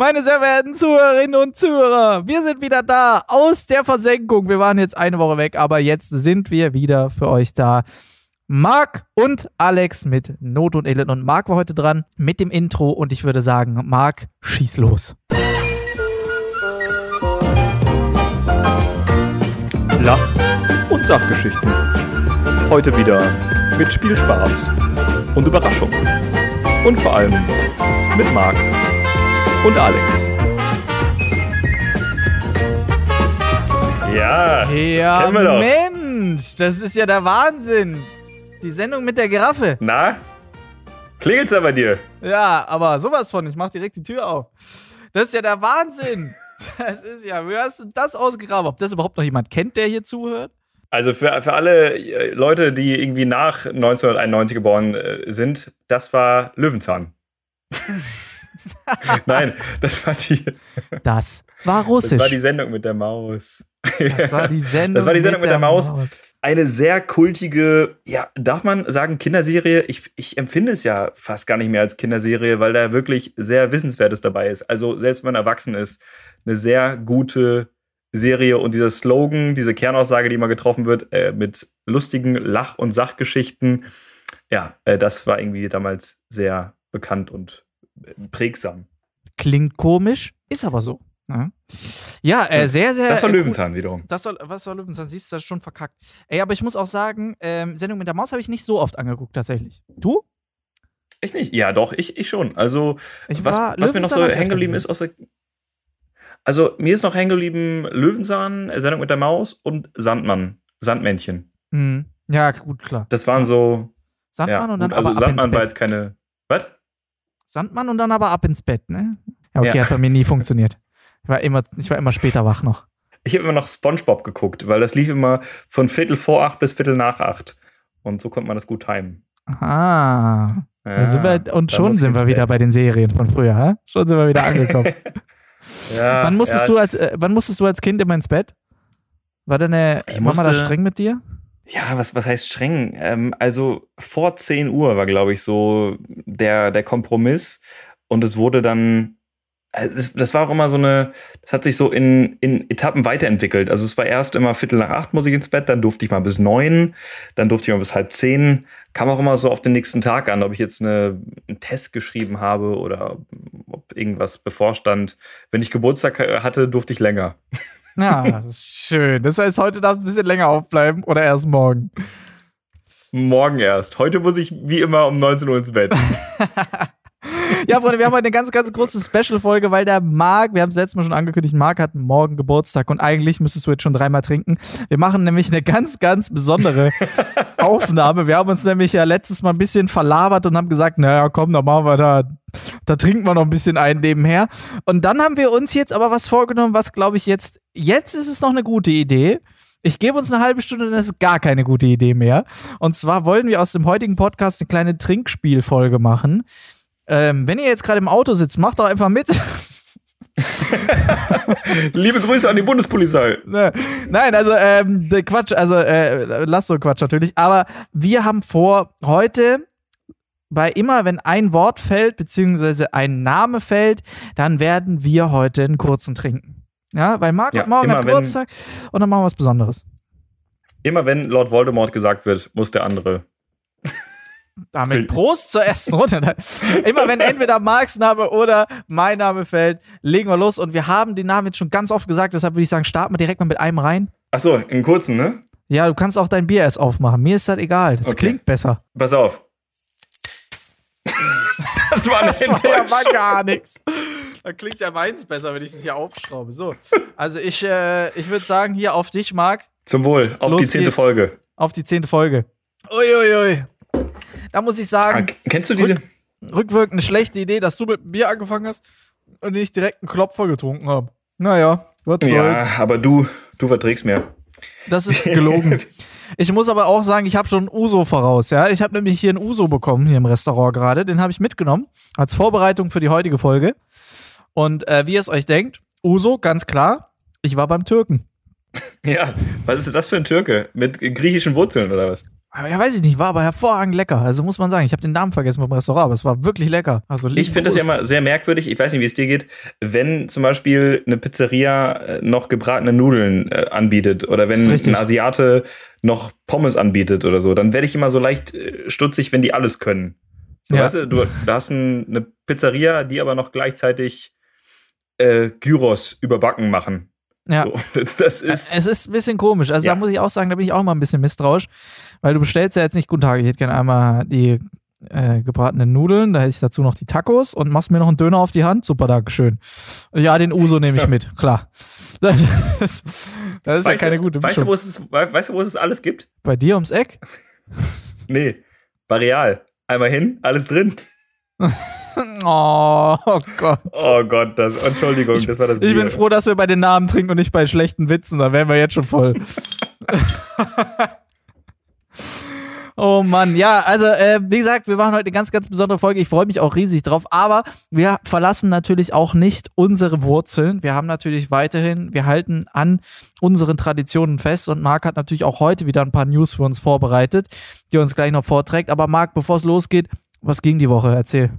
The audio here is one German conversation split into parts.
Meine sehr verehrten Zuhörerinnen und Zuhörer, wir sind wieder da aus der Versenkung. Wir waren jetzt eine Woche weg, aber jetzt sind wir wieder für euch da. Marc und Alex mit Not und Elend. Und Marc war heute dran mit dem Intro und ich würde sagen, Marc, schieß los. Lach- und Sachgeschichten. Heute wieder mit Spielspaß und Überraschung. Und vor allem mit Marc und Alex. Ja, das Ja, kennen wir doch. Mensch, das ist ja der Wahnsinn. Die Sendung mit der Giraffe. Na? Klingelt's da bei dir? Ja, aber sowas von, ich mach direkt die Tür auf. Das ist ja der Wahnsinn. Das ist ja, wie hast du das ausgegraben? Ob das überhaupt noch jemand kennt, der hier zuhört? Also für, für alle äh, Leute, die irgendwie nach 1991 geboren äh, sind, das war Löwenzahn. Nein, das war die, Das war Russisch. das war die Sendung mit der Maus. Das war die Sendung, Das war die Sendung mit der Maus. Eine sehr kultige, ja, darf man sagen, Kinderserie? Ich, ich empfinde es ja fast gar nicht mehr als Kinderserie, weil da wirklich sehr Wissenswertes dabei ist. Also selbst wenn man erwachsen ist, eine sehr gute Serie und dieser Slogan, diese Kernaussage, die immer getroffen wird, äh, mit lustigen Lach- und Sachgeschichten, ja, äh, das war irgendwie damals sehr bekannt und prägsam. Klingt komisch, ist aber so. Ja, ja äh, sehr, sehr. Das war äh, Löwenzahn wiederum. Das soll, was soll Löwenzahn? Siehst du, das ist schon verkackt. Ey, aber ich muss auch sagen, ähm, Sendung mit der Maus habe ich nicht so oft angeguckt, tatsächlich. Du? Ich nicht? Ja, doch, ich, ich schon. Also, Ich was, war was mir noch so hängen geblieben ist aus der. Also, mir ist noch hängen geblieben Löwenzahn, äh, Sendung mit der Maus und Sandmann, Sandmännchen. Hm. Ja, gut, klar. Das waren so. Sandmann ja, und dann gut, also aber ab Sandmann war jetzt keine. Was? Sandmann und dann aber ab ins Bett, ne? Ja, okay, Ja. hat bei mir nie funktioniert. Ich war immer, ich war immer später wach noch. Ich habe immer noch Spongebob geguckt, weil das lief immer von Viertel vor acht bis Viertel nach acht. Und so konnte man das gut timen. Ah. Da sind wir, und da schon sind wir wieder bei den Serien von früher, hä? Schon sind wir wieder angekommen. Ja, wann, musstest ja, du als, äh, wann musstest du als Kind immer ins Bett? War deine Ich Mama da musste- streng mit dir? Ja, was, was heißt streng? Ähm, also vor 10 Uhr war, glaube ich, so der, der Kompromiss. Und es wurde dann, also das, das war auch immer so eine, das hat sich so in, in Etappen weiterentwickelt. Also es war erst immer Viertel nach acht muss ich ins Bett, dann durfte ich mal bis neun, dann durfte ich mal bis halb zehn. Kam auch immer so auf den nächsten Tag an, ob ich jetzt eine, einen Test geschrieben habe oder ob irgendwas bevorstand. Wenn ich Geburtstag hatte, durfte ich länger. Ja, das ist schön. Das heißt, heute darf ein bisschen länger aufbleiben oder erst morgen. Morgen erst. Heute muss ich wie immer um 19 Uhr ins Bett. Ja, Freunde, wir haben heute eine ganz, ganz große Special-Folge, weil der Marc, wir haben es letztes Mal schon angekündigt, Marc hat morgen Geburtstag und eigentlich müsstest du jetzt schon dreimal trinken. Wir machen nämlich eine ganz, ganz besondere Aufnahme. Wir haben uns nämlich ja letztes Mal ein bisschen verlabert und haben gesagt, naja, komm, dann machen wir da, da trinken wir noch ein bisschen ein nebenher. Und dann haben wir uns jetzt aber was vorgenommen, was glaube ich jetzt, jetzt ist es noch eine gute Idee. Ich gebe uns eine halbe Stunde, dann ist gar keine gute Idee mehr. Und zwar wollen wir aus dem heutigen Podcast eine kleine Trinkspielfolge machen. Ähm, wenn ihr jetzt gerade im Auto sitzt, macht doch einfach mit. Liebe Grüße an die Bundespolizei. Ne, Nein, also ähm, Quatsch, also äh, lasst so Quatsch natürlich. Aber wir haben vor, heute bei immer, wenn ein Wort fällt, beziehungsweise ein Name fällt, dann werden wir heute einen kurzen trinken. Ja, weil Marc Ja, hat morgen wenn- Geburtstag und dann machen wir was Besonderes. Immer wenn Lord Voldemort gesagt wird, muss der andere. Damit Prost zur ersten Runde. Immer wenn entweder Marks Name oder mein Name fällt, legen wir los. Und wir haben den Namen jetzt schon ganz oft gesagt, deshalb würde ich sagen, starten wir direkt mal mit einem rein. Achso, in kurzen, ne? Ja, du kannst auch dein Bier erst aufmachen. Mir ist das egal. Das Okay. klingt besser. Pass auf. das war Das war ja mal gar nichts. Da klingt ja meins besser, wenn ich das hier aufschraube. So. Also ich, äh, ich würde sagen, hier auf dich, Marc, Zum Wohl, auf Los die zehnte. Folge. auf die zehnte Folge. Uiuiui. Da muss ich Ah, sagen, k- kennst du diese? rückwirkend eine schlechte Idee, dass du mit Bier angefangen hast und ich direkt einen Klopfer getrunken habe. Naja, was soll's. Ja, aber du, du verträgst mehr. Das ist gelogen. Ich muss aber auch sagen, ich habe schon Uso voraus. Ja, ich habe nämlich hier einen Uso bekommen hier im Restaurant gerade. Den habe ich mitgenommen als Vorbereitung für die heutige Folge. Und äh, wie ihr es euch denkt, Uso, ganz klar. Ich war beim Türken. Ja, was ist das für ein Türke? Mit griechischen Wurzeln oder was? Ja, weiß ich nicht, war aber hervorragend lecker. Also muss man sagen, ich habe den Namen vergessen vom Restaurant, aber es war wirklich lecker. Also ich finde das ja immer sehr merkwürdig. Ich weiß nicht, wie es dir geht, wenn zum Beispiel eine Pizzeria äh, noch gebratene Nudeln äh, anbietet oder wenn ein Asiate noch Pommes anbietet oder so, dann werde ich immer so leicht äh, stutzig, wenn die alles können. So, ja. weißt du, du, du hast ein, eine Pizzeria, die aber noch gleichzeitig äh, Gyros überbacken machen. Ja. So, das ist es ist ein bisschen komisch. Also ja. da muss ich auch sagen, da bin ich auch mal ein bisschen misstrauisch, weil du bestellst ja jetzt nicht Guten Tag, ich hätte gerne einmal die äh, gebratenen Nudeln, da hätte ich dazu noch die Tacos und machst mir noch einen Döner auf die Hand. Super, Dankeschön. Ja, den Uso nehme ich mit, klar. Das, das ist weißt ja keine gute Mischung. Weißt du, wo es, weißt du, wo es es alles gibt? Bei dir ums Eck? nee, bei Real. Einmal hin, alles drin. Oh, oh, Gott. Oh Gott, das, Entschuldigung, ich, das war das Bier. Ich bin froh, dass wir bei den Namen trinken und nicht bei schlechten Witzen, dann wären wir jetzt schon voll. Oh Mann, ja, also äh, wie gesagt, wir machen heute eine ganz, ganz besondere Folge. Ich freue mich auch riesig drauf, aber wir verlassen natürlich auch nicht unsere Wurzeln. Wir haben natürlich weiterhin, wir halten an unseren Traditionen fest und Marc hat natürlich auch heute wieder ein paar News für uns vorbereitet, die er uns gleich noch vorträgt. Aber Marc, bevor es losgeht, was ging die Woche? Erzähl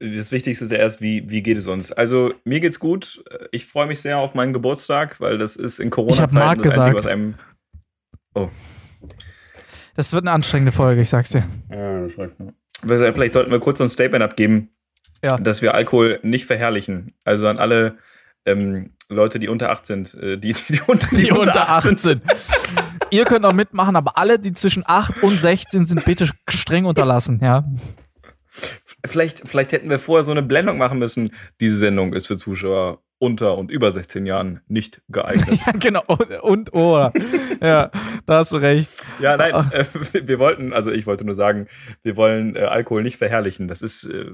das Wichtigste ist erst, wie, wie geht es uns? Also, mir geht's gut. Ich freue mich sehr auf meinen Geburtstag, weil das ist in Corona-Zeiten das Einzige, was einem. Oh. Das wird eine anstrengende Folge, ich sag's dir. Ja, das reicht. Vielleicht sollten wir kurz so ein Statement abgeben, ja. dass wir Alkohol nicht verherrlichen. Also an alle ähm, Leute, die unter 8 sind, äh, die, die, die, unter, die, die unter 8 sind. Ihr könnt auch mitmachen, aber alle, die zwischen 8 und 16 sind, bitte streng unterlassen, ja. Vielleicht, vielleicht hätten wir vorher so eine Blendung machen müssen. Diese Sendung ist für Zuschauer unter und über 16 Jahren nicht geeignet. ja, genau. Und, und oder. ja, da hast du recht. Ja, nein, äh, wir wollten, also ich wollte nur sagen, wir wollen äh, Alkohol nicht verherrlichen. Das ist, äh,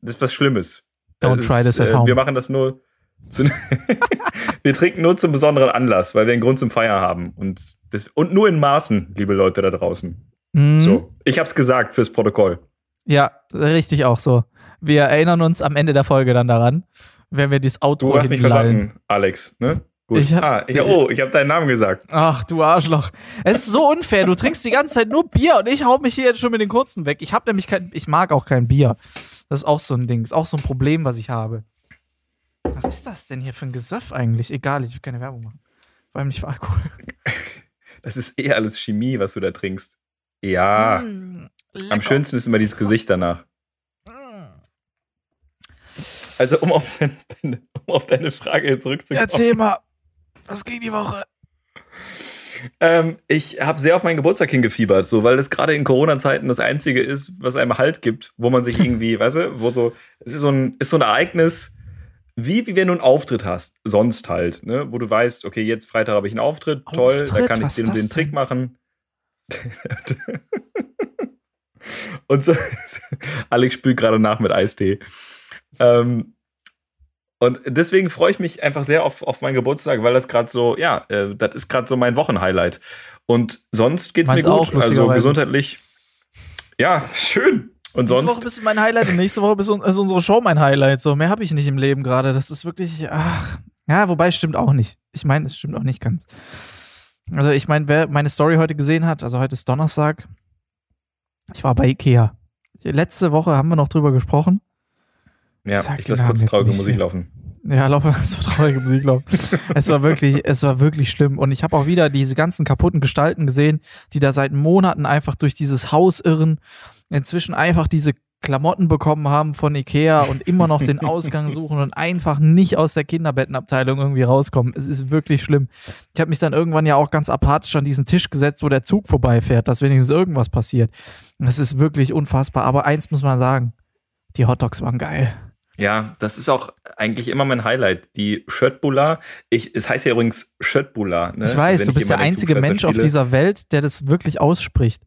das ist was Schlimmes. Don't das try this at äh, home. Wir machen das nur. Wir trinken nur zum besonderen Anlass, weil wir einen Grund zum Feier haben. Und, das, und nur in Maßen, liebe Leute da draußen. Mm. So, ich hab's gesagt fürs Protokoll. Ja, richtig auch so. Wir erinnern uns am Ende der Folge dann daran, wenn wir dieses Auto Du hast mich verstanden, Alex, ne? Gut. Ich hab, ah, ich, oh, ich habe deinen Namen gesagt. Ach, du Arschloch. Es ist so unfair. Du trinkst die ganze Zeit nur Bier und ich hau mich hier jetzt schon mit den kurzen weg. Ich habe nämlich kein, ich mag auch kein Bier. Das ist auch so ein Ding. Das ist auch so ein Problem, was ich habe. Was ist das denn hier für ein Gesöff eigentlich? Egal, ich will keine Werbung machen. Vor allem nicht für Alkohol. Das ist eh alles Chemie, was du da trinkst. Ja. Mm, Lecker. Am schönsten ist immer dieses Gesicht danach. Also, um auf, deine, um auf deine Frage zurückzukommen. Erzähl mal, was ging die Woche? Ähm, ich habe sehr auf meinen Geburtstag hingefiebert, so, weil das gerade in Corona-Zeiten das Einzige ist, was einem Halt gibt, wo man sich irgendwie, weißt du, wo so, es ist so ein, ist so ein Ereignis, wie, wie wenn du einen Auftritt hast, sonst halt, ne, wo du weißt, okay, jetzt Freitag habe ich einen Auftritt, Auftritt? toll, da kann ich den, den Trick machen. Und so, Alex spült gerade nach mit Eistee. Ähm, und deswegen freue ich mich einfach sehr auf, auf meinen Geburtstag, weil das gerade so, ja, äh, das ist gerade so mein Wochenhighlight. Und sonst geht es mir gut. Auch, also gesundheitlich. Ja, schön. Und sonst. Nächste Woche bist du mein Highlight und nächste Woche ist unsere Show mein Highlight. So, mehr habe ich nicht im Leben gerade. Das ist wirklich, ach. Ja, wobei es stimmt auch nicht. Ich meine, es stimmt auch nicht ganz. Also, ich meine, wer meine Story heute gesehen hat, also heute ist Donnerstag, ich war bei Ikea. Letzte Woche haben wir noch drüber gesprochen. Ja, ich, ich lasse kurz traurige Musik laufen. Ja, laufe, es war traurige Musik laufen. es war wirklich, es war wirklich schlimm. Und ich habe auch wieder diese ganzen kaputten Gestalten gesehen, die da seit Monaten einfach durch dieses Haus irren. Inzwischen einfach diese Klamotten bekommen haben von Ikea und immer noch den Ausgang suchen und einfach nicht aus der Kinderbettenabteilung irgendwie rauskommen. Es ist wirklich schlimm. Ich habe mich dann irgendwann ja auch ganz apathisch an diesen Tisch gesetzt, wo der Zug vorbeifährt, dass wenigstens irgendwas passiert. Das ist wirklich unfassbar. Aber eins muss man sagen, die Hotdogs waren geil. Ja, das ist auch eigentlich immer mein Highlight. Die Schöttbula. Ich, es heißt ja übrigens Schöttbula. Ne? Ich weiß, du bist der einzige Mensch auf dieser Welt, der das wirklich ausspricht.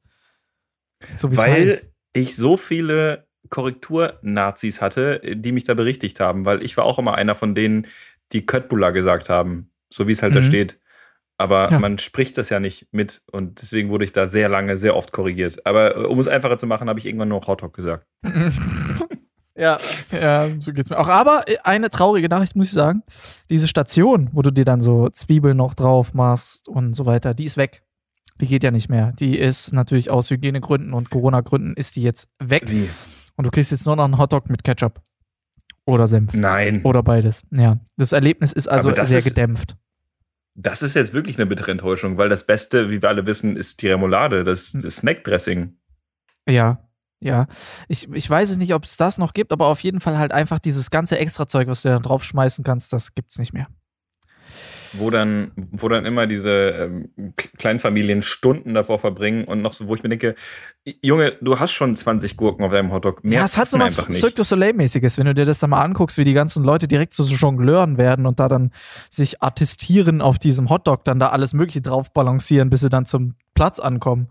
So wie es heißt ich so viele Korrektur-Nazis hatte, die mich da berichtigt haben, weil ich war auch immer einer von denen, die Köttbullar gesagt haben, so wie es halt mhm. da steht. Aber ja. man spricht das ja nicht mit und deswegen wurde ich da sehr lange, sehr oft korrigiert. Aber äh, um es einfacher zu machen, habe ich irgendwann nur Hotdog gesagt. ja, ja, so geht's mir auch. Aber äh, eine traurige Nachricht muss ich sagen: Diese Station, wo du dir dann so Zwiebeln noch drauf machst und so weiter, die ist weg. Die geht ja nicht mehr. Die ist natürlich aus Hygienegründen und Corona-Gründen ist die jetzt weg. Wie? Und du kriegst jetzt nur noch einen Hotdog mit Ketchup. Oder Senf. Nein. Oder beides. Ja. Das Erlebnis ist also sehr ist- gedämpft. Das ist jetzt wirklich eine bittere Enttäuschung, weil das Beste, wie wir alle wissen, ist die Remoulade, das, das Snackdressing. Ja. Ja. Ich, ich weiß es nicht, ob es das noch gibt, aber auf jeden Fall halt einfach dieses ganze Extrazeug, was du da draufschmeißen kannst, das gibt's nicht mehr. Wo dann, wo dann immer diese ähm, Kleinfamilien Stunden davor verbringen und noch so, wo ich mir denke, Junge, du hast schon 20 Gurken auf deinem Hotdog. Mehr ja, es hat so was. Cirque du Soleil-mäßiges, wenn du dir das dann mal anguckst, wie die ganzen Leute direkt zu so Jongleuren werden und da dann sich attestieren auf diesem Hotdog, dann da alles Mögliche drauf balancieren, bis sie dann zum Platz ankommen.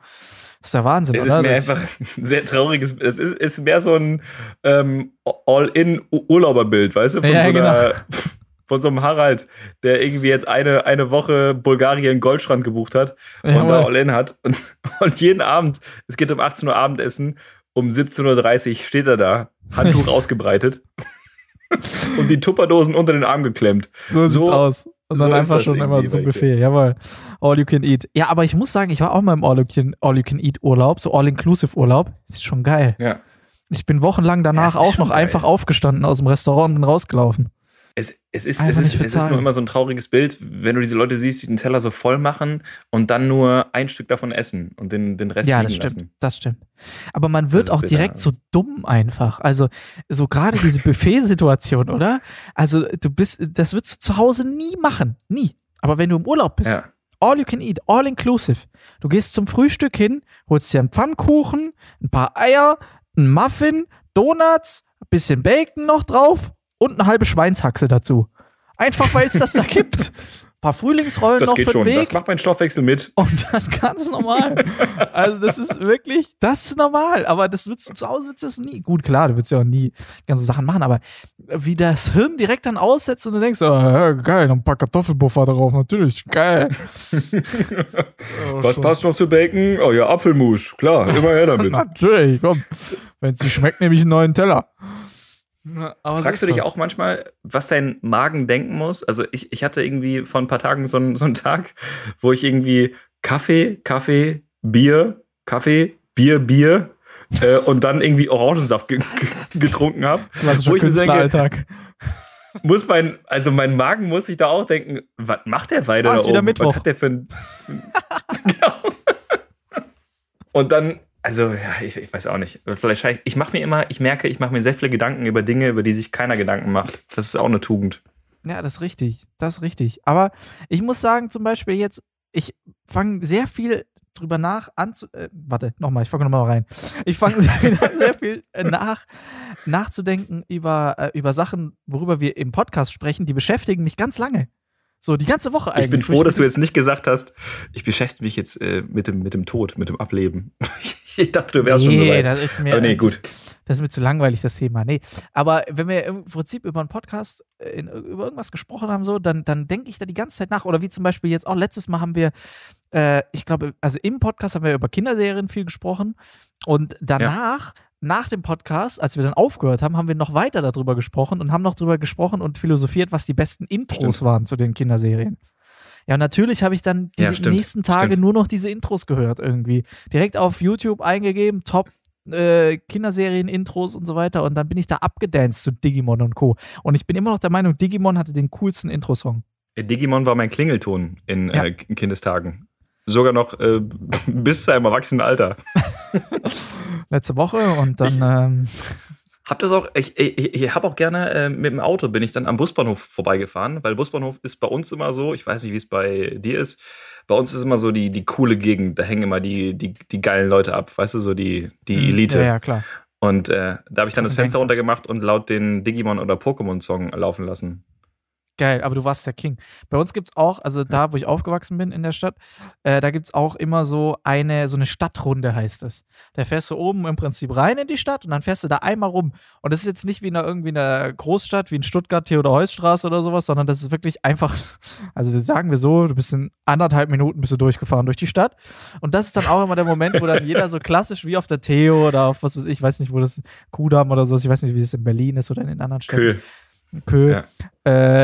Das ist der Wahnsinn, Es oder? ist mir Das- einfach ein sehr trauriges, es ist, ist mehr so ein ähm, All-in-Urlauberbild, weißt du? Von, Ja, so einer, genau. von so einem Harald, der irgendwie jetzt eine, eine Woche Bulgarien Goldstrand gebucht hat und Jawohl. da All-in hat. Und, und jeden Abend, es geht um 18 Uhr Abendessen, um 17.30 Uhr steht er da, Handtuch ausgebreitet und die Tupperdosen unter den Arm geklemmt. So sieht's So- aus. Und so dann ist einfach schon immer zum Buffet. Jawohl. All you can eat. Ja, aber ich muss sagen, ich war auch mal im All you can, All you can eat Urlaub, so All-Inclusive Urlaub. Ist schon geil. Ja. Ich bin wochenlang Ja, danach ist auch noch geil. einfach aufgestanden aus dem Restaurant und bin rausgelaufen. Es, es, ist, es, ist, es ist nur immer so ein trauriges Bild, wenn du diese Leute siehst, die den Teller so voll machen und dann nur ein Stück davon essen und den, den Rest Ja, das stimmt. lassen. Das stimmt. Aber man wird auch bitter. direkt so dumm einfach. Also, so gerade diese Buffet-Situation, oder? Also, du bist, das würdest du zu Hause nie machen. Nie. Aber wenn du im Urlaub bist, Ja. all you can eat, all inclusive. Du gehst zum Frühstück hin, holst dir einen Pfannkuchen, ein paar Eier, einen Muffin, Donuts, ein bisschen Bacon noch drauf und eine halbe Schweinshaxe dazu. Einfach weil es das da gibt. Ein paar Frühlingsrollen Das noch geht für schon. den Das Weg. macht mein Stoffwechsel mit. Und dann ganz normal. Also, das ist wirklich, das ist normal. Aber das du zu Hause du das nie. Gut, klar, du würdest ja auch nie die ganzen Sachen machen, aber wie das Hirn direkt dann aussetzt und du denkst, oh, ja, geil, noch ein paar Kartoffelpuffer drauf, natürlich, geil. Oh, Was schon. passt noch zu Bacon? Oh ja, Apfelmus. Klar, immer her damit. Natürlich, komm. Wenn es dir schmeckt, nehme ich einen neuen Teller. Aber Fragst du ist dich das. auch manchmal, was dein Magen denken muss? Also ich, ich hatte irgendwie vor ein paar Tagen so einen, so einen Tag, wo ich irgendwie Kaffee, Kaffee, Bier, Kaffee, Bier, Bier äh, und dann irgendwie Orangensaft ge ge getrunken habe. Wo ich mir denke. Muss mein, also mein Magen muss sich da auch denken, was macht der weiter? Ah, ist da wieder oben? Mittwoch. Was hat der für ein. genau. Und dann, also, ja, ich, ich weiß auch nicht. Vielleicht, ich mache mir immer, ich merke, ich mache mir sehr viele Gedanken über Dinge, über die sich keiner Gedanken macht. Das ist auch eine Tugend. Ja, das ist richtig. Das ist richtig. Aber ich muss sagen, zum Beispiel jetzt, ich fange sehr viel drüber nach anzu. Äh, warte, nochmal, ich fange nochmal rein. Ich fange sehr, viel- sehr viel äh, nach, nachzudenken über, äh, über Sachen, worüber wir im Podcast sprechen, die beschäftigen mich ganz lange. So, die ganze Woche eigentlich. Ich bin froh, dass du jetzt nicht gesagt hast, ich beschäftige mich jetzt äh, mit, dem, mit dem Tod, mit dem Ableben. ich dachte, du wärst nee, schon so weit. das ist mir. Aber nee, gut. Das ist mir zu langweilig, das Thema. Nee. Aber wenn wir im Prinzip über einen Podcast, äh, in, über irgendwas gesprochen haben, so, dann, dann denke ich da die ganze Zeit nach. Oder wie zum Beispiel jetzt auch letztes Mal haben wir, äh, ich glaube, also im Podcast haben wir über Kinderserien viel gesprochen. Und danach, nach dem Podcast, als wir dann aufgehört haben, haben wir noch weiter darüber gesprochen und haben noch darüber gesprochen und philosophiert, was die besten Intros Stimmt. waren zu den Kinderserien. Ja, natürlich habe ich dann die Ja, stimmt. nächsten Tage Stimmt. nur noch diese Intros gehört irgendwie. Direkt auf YouTube eingegeben, Top äh, Kinderserien-Intros und so weiter. Und dann bin ich da abgedanced zu Digimon und Co. Und ich bin immer noch der Meinung, Digimon hatte den coolsten Intro-Song. Digimon war mein Klingelton in Ja. äh, Kindestagen. Sogar noch äh, bis zu einem erwachsenen Alter. Letzte Woche und dann. ähm, Hab das auch, ich, ich, ich habe auch gerne äh, mit dem Auto bin ich dann am Busbahnhof vorbeigefahren, weil Busbahnhof ist bei uns immer so, ich weiß nicht, wie es bei dir ist, bei uns ist immer so die, die coole Gegend, da hängen immer die, die, die geilen Leute ab, weißt du, so die, die Elite. Ja, ja, klar. Und äh, da habe ich dann Das Fenster runtergemacht und laut den Digimon- oder Pokémon-Song laufen lassen. Geil, aber du warst der King. Bei uns gibt es auch, also da, wo ich aufgewachsen bin in der Stadt, äh, da gibt es auch immer so eine, so eine Stadtrunde heißt es. Da fährst du oben im Prinzip rein in die Stadt und dann fährst du da einmal rum. Und das ist jetzt nicht wie in einer, irgendwie in einer Großstadt, wie in Stuttgart, Theodor-Heuss-Straße oder sowas, sondern das ist wirklich einfach, also sagen wir so, du bist in anderthalb Minuten bist du durchgefahren durch die Stadt. Und das ist dann auch immer der Moment, wo dann jeder so klassisch wie auf der Theo oder auf was weiß ich, weiß nicht, wo das Kudamm oder sowas, ich weiß nicht, wie das in Berlin ist oder in den anderen Städten. Köhl. Kö, Ja.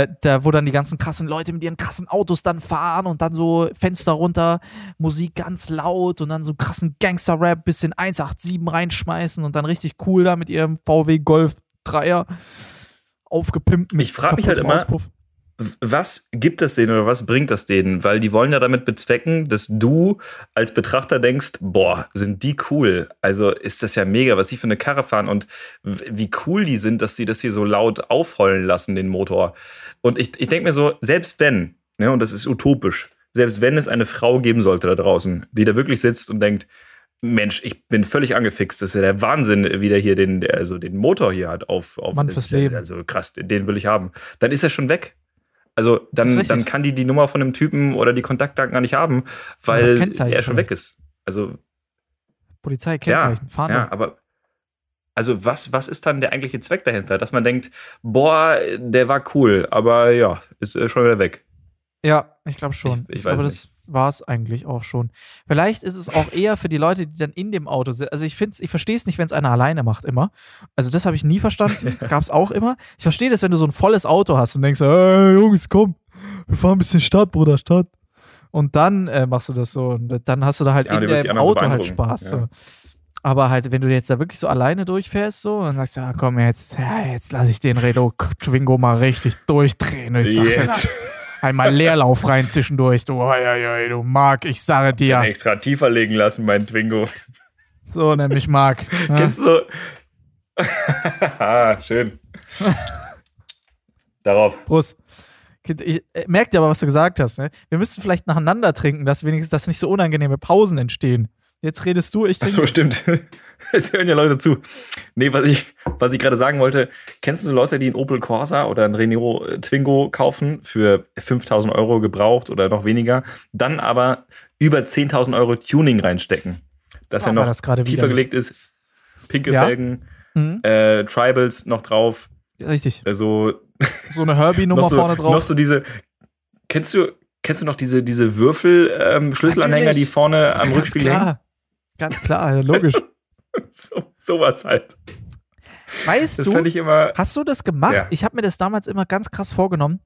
äh, da wo dann die ganzen krassen Leute mit ihren krassen Autos dann fahren und dann so Fenster runter, Musik ganz laut und dann so krassen Gangster-Rap, bisschen 187 reinschmeißen und dann richtig cool da mit ihrem VW Golf 3er aufgepimpt mit Ich frag mich halt immer, Auspuff. Was gibt es denen oder was bringt das denen? Weil die wollen ja damit bezwecken, dass du als Betrachter denkst, boah, sind die cool. Also ist das ja mega, was die für eine Karre fahren und wie cool die sind, dass sie das hier so laut aufheulen lassen, den Motor. Und ich, ich denke mir so, selbst wenn, ne, und das ist utopisch, selbst wenn es eine Frau geben sollte da draußen, die da wirklich sitzt und denkt, Mensch, ich bin völlig angefixt. Das ist ja der Wahnsinn, wie der hier den, also den Motor hier hat auf, auf Mann fürs ist ja- Leben. Also krass, den will ich haben. Dann ist er schon weg. Also dann, dann kann die die Nummer von dem Typen oder die Kontaktdaten gar nicht haben, weil er schon weg ist. Also Polizei, Kennzeichen, Fahndung. ja, aber also was, was ist dann der eigentliche Zweck dahinter? Dass man denkt, boah, der war cool, aber ja, ist äh, schon wieder weg. Ja, ich glaube schon. Ich- ich glaube, weiß das war es eigentlich auch schon. Vielleicht ist es auch eher für die Leute, die dann in dem Auto sind. Also ich finde ich verstehe es nicht, wenn es einer alleine macht, immer. Also das habe ich nie verstanden. Gab es auch immer. Ich verstehe das, wenn du so ein volles Auto hast und denkst, hey Jungs, komm, wir fahren ein bisschen Stadt, Bruder, Stadt. Und dann äh, machst du das so. Und dann hast du da halt Ja, in dem Auto halt. Spaß. Ja. So. Aber halt, wenn du jetzt da wirklich so alleine durchfährst, so, und sagst, ja, komm, jetzt, ja, jetzt lasse ich den Renault Twingo mal richtig durchdrehen. Ich sag, Jetzt Einmal Leerlauf rein zwischendurch. Du, hei, hei, hei, du Mark, ich sage dir. extra tiefer legen lassen, mein Twingo. So nämlich Mark. Ja. Kennst du? ah, schön. Darauf. Prost. Ich äh, merk dir aber, was du gesagt hast. Ne? Wir müssten vielleicht nacheinander trinken, dass wenigstens dass nicht so unangenehme Pausen entstehen. Jetzt redest du, ich Ach so, stimmt. Es hören ja Leute zu. Nee, was ich, was ich gerade sagen wollte, kennst du so Leute, die einen Opel Corsa oder einen Renault äh, Twingo kaufen für 5000 Euro gebraucht oder noch weniger, dann aber über 10.000 Euro Tuning reinstecken? Dass er Aber noch das tiefer gelegt ist, pinke Ja. Felgen, Mhm, äh, Tribals noch drauf, richtig. also So eine Herbie-Nummer so, vorne drauf. noch so diese, kennst du, kennst du noch diese, diese Würfel, ähm, die vorne am Ganz Rückspiegel hängen? Ganz klar, logisch. So, sowas halt. Weißt Das du, immer, Hast du das gemacht? Ja. Ich habe mir das damals immer ganz krass vorgenommen.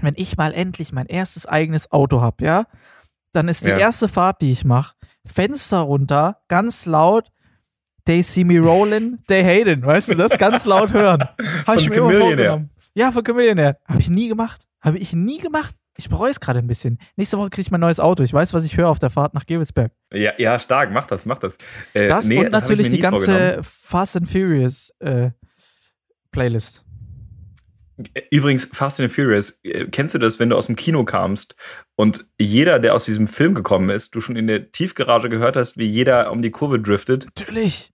Wenn ich mal endlich mein erstes eigenes Auto habe, ja, dann ist die Ja. erste Fahrt, die ich mache, Fenster runter, ganz laut. They see me rolling, they hate it. Weißt du das? Ganz laut hören. Habe ich mir immer vorgenommen. Ja, von Chameleonaire. Habe ich nie gemacht. Habe ich nie gemacht. Ich bereue es gerade ein bisschen. Nächste Woche kriege ich mein neues Auto. Ich weiß, was ich höre auf der Fahrt nach Gewelsberg. ja, ja, stark, mach das, mach das. Äh, Das nee, und ich natürlich die ganze Fast and Furious äh, Playlist. Übrigens, Fast and Furious, äh, kennst du das, wenn du aus dem Kino kamst und jeder, der aus diesem Film gekommen ist, du schon in der Tiefgarage gehört hast, wie jeder um die Kurve driftet? Natürlich.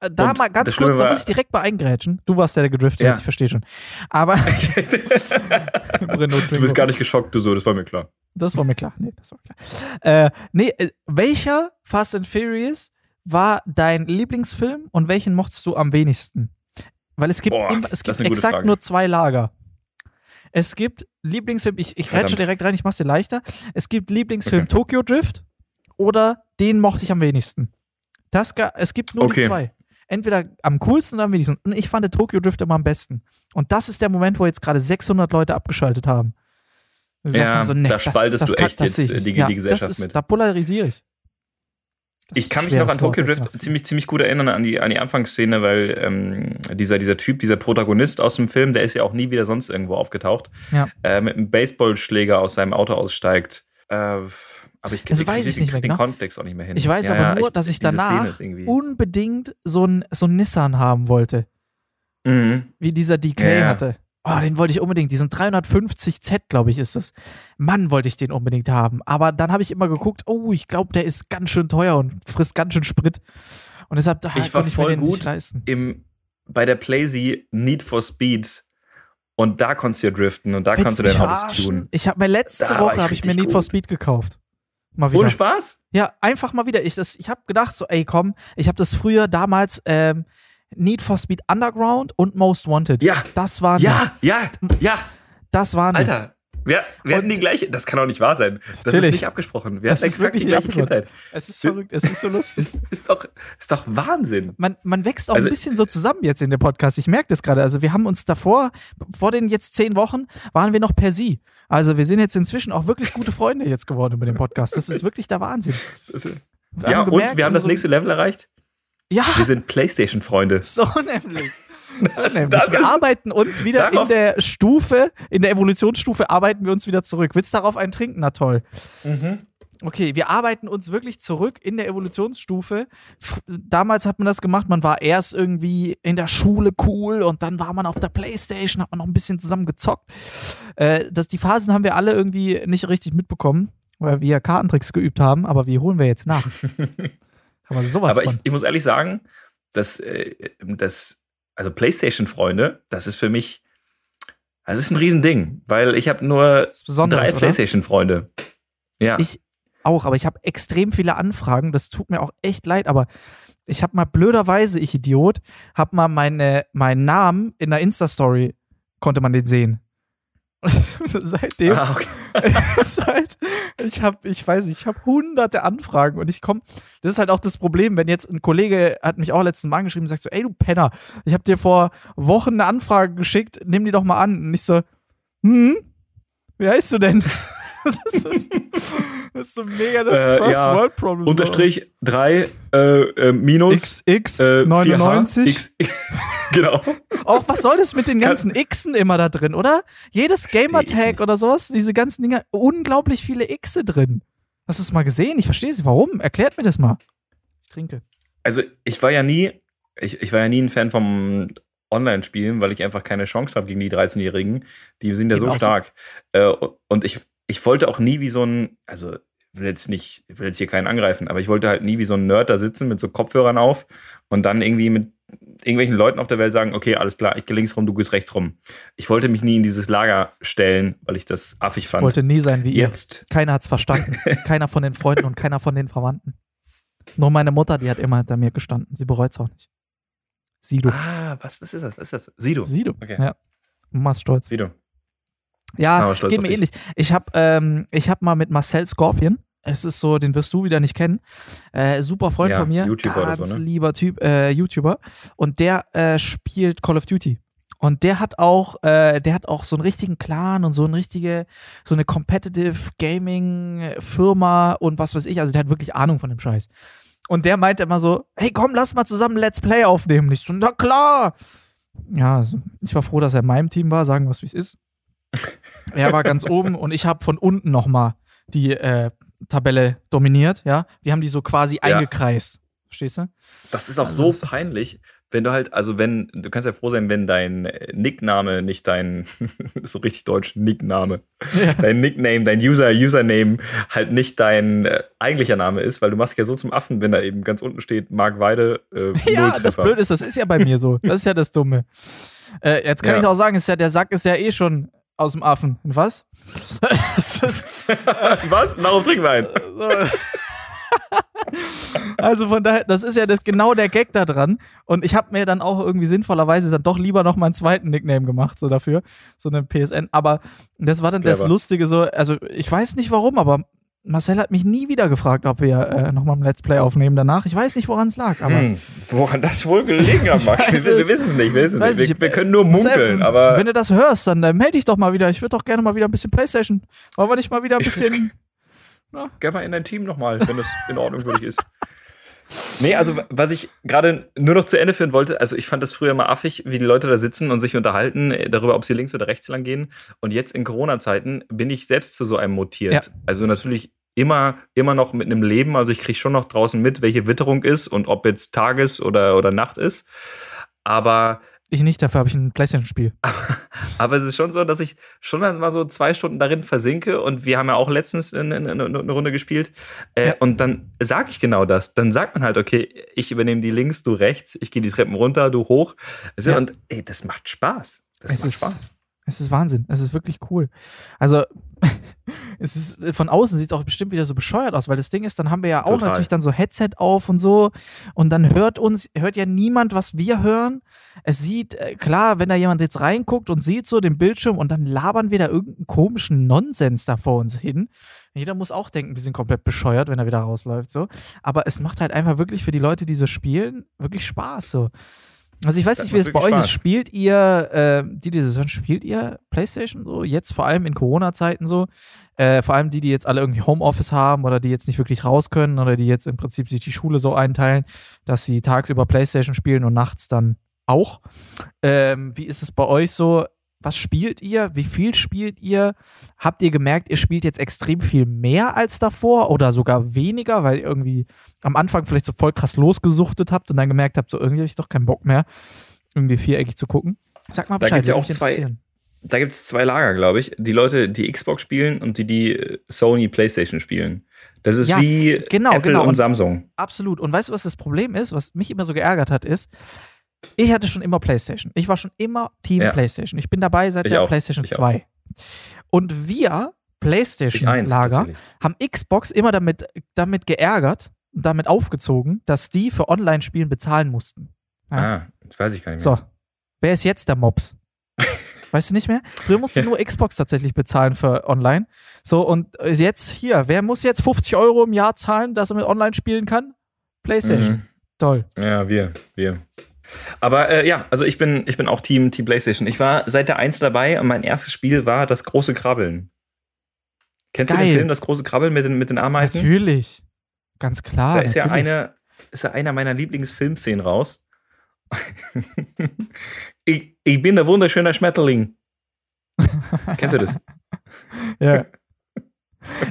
Äh, Da Und mal ganz kurz, da muss ich direkt bei eingrätschen. Du warst der, der gedriftet Ja. hat, ich verstehe schon. Aber du bist gar nicht geschockt, du so, das war mir klar. Das war mir klar. Nee, das war klar. Äh, nee, äh, welcher Fast and Furious war dein Lieblingsfilm und welchen mochtest du am wenigsten? Weil es gibt, Boah, immer, es gibt exakt Frage. nur zwei Lager. Es gibt Lieblingsfilm, ich, ich schon direkt rein, ich mach's dir leichter. Es gibt Lieblingsfilm Okay. Tokyo Drift oder den mochte ich am wenigsten. Das, es gibt nur die Okay. zwei. Entweder am coolsten oder am wenigsten. Und ich fand Tokyo Drift immer am besten. Und das ist der Moment, wo jetzt gerade 600 Leute abgeschaltet haben. Ja, haben nee, da spaltest du echt jetzt, ich äh, die- die Gesellschaft das ist, mit. Da polarisiere ich. Das Ich kann mich noch an Tokyo Drift ziemlich, ziemlich gut erinnern, an die, an die Anfangsszene, weil ähm, dieser, dieser Typ, dieser Protagonist aus dem Film, der ist ja auch nie wieder sonst irgendwo aufgetaucht, Ja. äh, mit einem Baseballschläger aus seinem Auto aussteigt. Äh, aber ich, Das ich, weiß ich ich nicht mehr den genau. Kontext auch nicht mehr hin. Ich weiß Ja, aber ja, nur, dass ich diese Szene danach unbedingt so ein, so ein Nissan haben wollte, Mhm. wie dieser DK Ja, hatte. Oh, den wollte ich unbedingt. Diesen 350Z, glaube ich, ist das. Mann, wollte ich den unbedingt haben. Aber dann habe ich immer geguckt, oh, ich glaube, der ist ganz schön teuer und frisst ganz schön Sprit. Und deshalb ah, Ich war ich voll mir den gut nicht leisten. Im, bei der Playsee Need for Speed und da konntest du ja driften und da Willst konntest du dein Autos tun. Ich habe mir letzte Da Woche ich habe ich mir Need for gut. Speed gekauft. Mal wieder. Ohne Spaß? Ja, einfach mal wieder. Ich, das- ich habe gedacht, so, ey, komm, ich habe das früher damals ähm, Need for Speed Underground und Most Wanted. Ja, Das waren ja, ja, ja. das waren. Alter, Wir, wir hatten die gleiche, das kann doch nicht wahr sein. Das ist nicht abgesprochen. Wir Das hatten exakt die gleiche. Kindheit. Es ist verrückt, es ist so lustig. ist, ist, doch, ist doch Wahnsinn. Man, man wächst auch Also- ein bisschen so zusammen jetzt in dem Podcast. Ich merke das gerade. Also wir haben uns davor, vor den jetzt zehn Wochen, waren wir noch per Sie. Also wir sind jetzt inzwischen auch wirklich gute Freunde jetzt geworden über den Podcast. Das ist wirklich der Wahnsinn. Ist, Wir ja, haben und gemerkt, wir haben das unsere- nächste Level erreicht. Ja, Wir sind Playstation-Freunde. so nämlich. So Das- das wir arbeiten uns wieder in der Stufe, in der Evolutionsstufe arbeiten wir uns wieder zurück. Willst du darauf einen trinken? Na toll. Okay, wir arbeiten uns wirklich zurück in der Evolutionsstufe. Damals hat man das gemacht, man war erst irgendwie in der Schule cool und dann war man auf der Playstation, hat man noch ein bisschen zusammen gezockt. Äh, das, die Phasen haben wir alle irgendwie nicht richtig mitbekommen, weil wir Kartentricks geübt haben, aber wie holen wir jetzt nach? aber sowas Aber ich, ich muss ehrlich sagen, dass äh, das, also PlayStation-Freunde, das ist für mich, das ist ein Riesending, weil ich habe nur drei? PlayStation-Freunde. Ja. Ich auch, aber ich habe extrem viele Anfragen. Das tut mir auch echt leid, aber ich habe mal blöderweise, ich Idiot, habe mal meine, meinen Namen in der Insta-Story, konnte man den sehen. Seitdem ah, okay. ist halt, ich habe, ich weiß nicht, ich habe hunderte Anfragen und ich komme, das ist halt auch das Problem, wenn jetzt ein Kollege hat mich auch letzten Mal angeschrieben und sagt so, ey du Penner, ich habe dir vor Wochen eine Anfrage geschickt, nimm die doch mal an. Und ich so, hm, wie heißt du denn? Das, ist, das ist so mega das Äh, First ja, World Problem. Unterstrich 3 äh, äh, minus XX äh, 99. 4H, X, genau. Auch was soll das mit den ganzen Xen immer da drin, oder? Jedes Gamertag oder sowas, diese ganzen Dinger, unglaublich viele Xe drin. Hast du es mal gesehen? Ich verstehe es. Warum? Erklärt mir das mal. Ich trinke. Also ich war ja nie, ich, ich war ja nie ein Fan vom Online-Spielen, weil ich einfach keine Chance habe gegen die 13-Jährigen. Die sind ja Geht so auch so. stark. Äh, und ich, ich wollte auch nie wie so ein, also ich will jetzt nicht, ich will jetzt hier keinen angreifen, aber ich wollte halt nie wie so ein Nerd da sitzen mit so Kopfhörern auf und dann irgendwie mit irgendwelchen Leuten auf der Welt sagen, okay, alles klar, ich gehe links rum, du gehst rechts rum. Ich wollte mich nie in dieses Lager stellen, weil ich das affig Ich fand. wollte nie sein wie ihr. Jetzt, Keiner hat's verstanden. keiner von den Freunden und keiner von den Verwandten. Nur meine Mutter, die hat immer hinter mir gestanden. Sie bereut's auch nicht. Sido. ah, was, was ist das? Was ist das? Sido. Sido. Okay. Ja. Ist stolz. Sido. Ja, geht mir ähnlich. Ich habe ähm, ich hab mal mit Marcel Scorpion, es ist so, den wirst du wieder nicht kennen, äh, super Freund Ja, von mir, YouTuber ganz so, ne? lieber Typ, äh, YouTuber und der äh, spielt Call of Duty. Und der hat auch, äh, der hat auch so einen richtigen Clan und so eine richtige, so eine Competitive Gaming Firma und was weiß ich. Also der hat wirklich Ahnung von dem Scheiß. Und der meinte immer so, hey komm, lass mal zusammen Let's Play aufnehmen. Und ich so, na klar. Ja, also ich war froh, dass er in meinem Team war, sagen wir es, wie es ist. Er war ganz oben und ich habe von unten nochmal die äh, Tabelle dominiert, ja. Wir haben die so quasi Ja. eingekreist. Verstehst du? Das ist auch Also so peinlich, wenn du halt, also wenn, du kannst ja froh sein, wenn dein Nickname nicht dein, so richtig deutsch, Nickname, Ja. dein Nickname, dein User, Username halt nicht dein äh, eigentlicher Name ist, weil du machst dich ja so zum Affen, wenn da eben ganz unten steht, Mark Weide, äh, Ja, das. Blöde ist, das ist ja bei mir so. Das ist ja das Dumme. Äh, jetzt kann Ja. ich auch sagen, ist ja, der Sack ist ja eh schon aus dem Affen. Und was? Das ist, Was? Warum trinken wir einen? also von daher, das ist ja das, genau der Gag da dran. Und ich habe mir dann auch irgendwie sinnvollerweise dann doch lieber noch meinen zweiten Nickname gemacht, so dafür. So eine PSN. Aber das war dann das Clever. Lustige, so, also ich weiß nicht warum, aber Marcel hat mich nie wieder gefragt, ob wir äh, nochmal ein Let's Play aufnehmen danach. Ich weiß nicht, woran es lag, aber. Hm, woran das wohl gelegen hat, Max? Wir, wir es. wissen es nicht, wir wissen es nicht. Wir, wir können nur munkeln, aber Wenn du das hörst, dann äh, melde dich doch mal wieder. Ich würde doch gerne mal wieder ein bisschen Playstation. Wollen wir nicht mal wieder ein bisschen. Geh mal in dein Team nochmal, wenn das in Ordnung für dich ist. Nee, also was ich gerade nur noch zu Ende führen wollte, also ich fand das früher mal affig, wie die Leute da sitzen und sich unterhalten äh, darüber, ob sie links oder rechts lang gehen. Und jetzt in Corona-Zeiten bin ich selbst zu so einem mutiert. Ja. Also natürlich immer, immer noch mit einem Leben. Also ich kriege schon noch draußen mit, welche Witterung ist und ob jetzt Tages- oder, oder Nacht ist. Aber Ich nicht, dafür habe ich ein Playstation-Spiel. aber es ist schon so, dass ich schon mal so zwei Stunden darin versinke und wir haben ja auch letztens eine, eine, eine Runde gespielt äh, Ja. und dann sage ich genau das. Dann sagt man halt, okay, ich übernehme die links, du rechts, ich gehe die Treppen runter, du hoch. Also, Ja. Und ey, das macht Spaß. Das Es macht ist- Spaß. Es ist Wahnsinn. Es ist wirklich cool. Also, es ist, von außen sieht es auch bestimmt wieder so bescheuert aus, weil das Ding ist, dann haben wir ja auch Total. natürlich dann so Headset auf und so und dann hört uns, hört ja niemand, was wir hören. Es sieht, äh, klar, wenn da jemand jetzt reinguckt und sieht so den Bildschirm und dann labern wir da irgendeinen komischen Nonsens da vor uns hin. Jeder muss auch denken, wir sind komplett bescheuert, wenn er wieder rausläuft, so. Aber es macht halt einfach wirklich für die Leute, die so spielen, wirklich Spaß, so. Also ich weiß nicht, wie es bei euch ist. Spielt ihr, äh, die, die hören, spielt ihr Playstation so? Jetzt vor allem in Corona-Zeiten so? Äh, vor allem die, die jetzt alle irgendwie Homeoffice haben oder die jetzt nicht wirklich raus können oder die jetzt im Prinzip sich die Schule so einteilen, dass sie tagsüber Playstation spielen und nachts dann auch. Ähm, wie ist es bei euch so? Was spielt ihr? Wie viel spielt ihr? Habt ihr gemerkt, ihr spielt jetzt extrem viel mehr als davor oder sogar weniger, weil ihr irgendwie am Anfang vielleicht so voll krass losgesuchtet habt und dann gemerkt habt, so irgendwie habe ich doch keinen Bock mehr, irgendwie viereckig zu gucken? Sag mal Da Bescheid. gibt's ja auch zwei-. Da gibt es zwei Lager, glaube ich. Die Leute, die Xbox spielen und die, die Sony PlayStation spielen. Das ist Ja, wie genau, Apple genau. und Und- Samsung. Absolut. Und weißt du, was das Problem ist, was mich immer so geärgert hat, ist, ich hatte schon immer PlayStation. Ich war schon immer Team Ja. PlayStation. Ich bin dabei seit Ich der auch. PlayStation Ich auch. 2. Und wir, PlayStation-Lager, haben Xbox immer damit, damit geärgert, damit aufgezogen, dass die für Online-Spielen bezahlen mussten. Ah, das weiß ich gar nicht mehr. So, wer ist jetzt der Mops? Weißt du nicht mehr? Früher musst du Ja. nur Xbox tatsächlich bezahlen für online. So, und jetzt hier, wer muss jetzt 50 Euro im Jahr zahlen, dass er mit online spielen kann? PlayStation. Mhm. Toll. Ja, wir, wir. Aber äh, ja, also ich bin, ich bin auch Team, Team PlayStation. Ich war seit der 1 dabei und mein erstes Spiel war das große Krabbeln. Kennst du Geil. den Film, das große Krabbeln mit den, mit den Ameisen? Natürlich. Ganz klar. Da ist ja eine, ist ja einer meiner Lieblingsfilmszenen raus. ich, ich bin der wunderschöne Schmetterling. Kennst du das? Ja.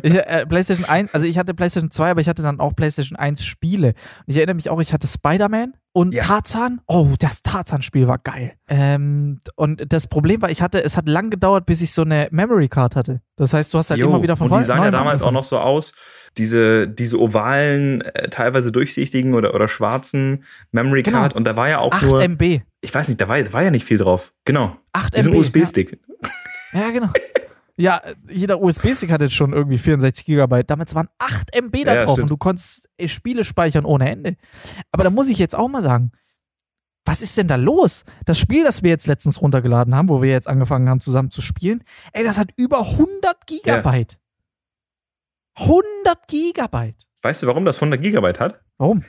Ich, äh, PlayStation 1, also ich hatte PlayStation 2, aber ich hatte dann auch PlayStation 1 Spiele. Und ich erinnere mich auch, ich hatte Spider-Man und Ja. Tarzan. Oh, das Tarzan-Spiel war geil. Ähm, und das Problem war, ich hatte, es hat lang gedauert, bis ich so eine Memory Card hatte. Das heißt, du hast halt Jo, immer wieder von und die vorne- sahen ja damals auch noch so aus. Diese, diese ovalen, äh, teilweise durchsichtigen oder, oder schwarzen Memory Genau. Card. Und da war ja auch 8 nur, MB. ich weiß nicht, da war, da war ja nicht viel drauf. Genau. 8 Wie so ein MB. USB-Stick. Ja, ja, genau. Ja, jeder USB-Stick hat jetzt schon irgendwie 64 Gigabyte. Damals waren 8 MB da Ja, drauf stimmt. und du konntest äh, Spiele speichern ohne Ende. Aber da muss ich jetzt auch mal sagen, was ist denn da los? Das Spiel, das wir jetzt letztens runtergeladen haben, wo wir jetzt angefangen haben zusammen zu spielen, ey, das hat über 100 Gigabyte. 100 Gigabyte. Weißt du, warum das 100 Gigabyte hat? Warum?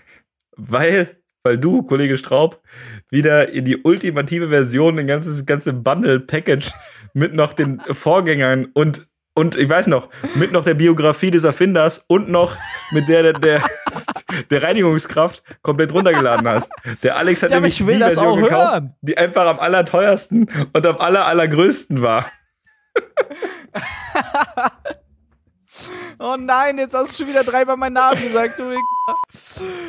Weil, weil du, Kollege Straub, wieder in die ultimative Version, ein ganzes ganze Bundle-Package mit noch den Vorgängern und und ich weiß noch, mit noch der Biografie des Erfinders und noch mit der der, der, der Reinigungskraft komplett runtergeladen hast. Der Alex hat Ja, nämlich ich will die das Version auch gekauft, hören. die einfach am allerteuersten und am aller allergrößten war. Oh nein, jetzt hast du schon wieder dreimal meinen Namen gesagt, du.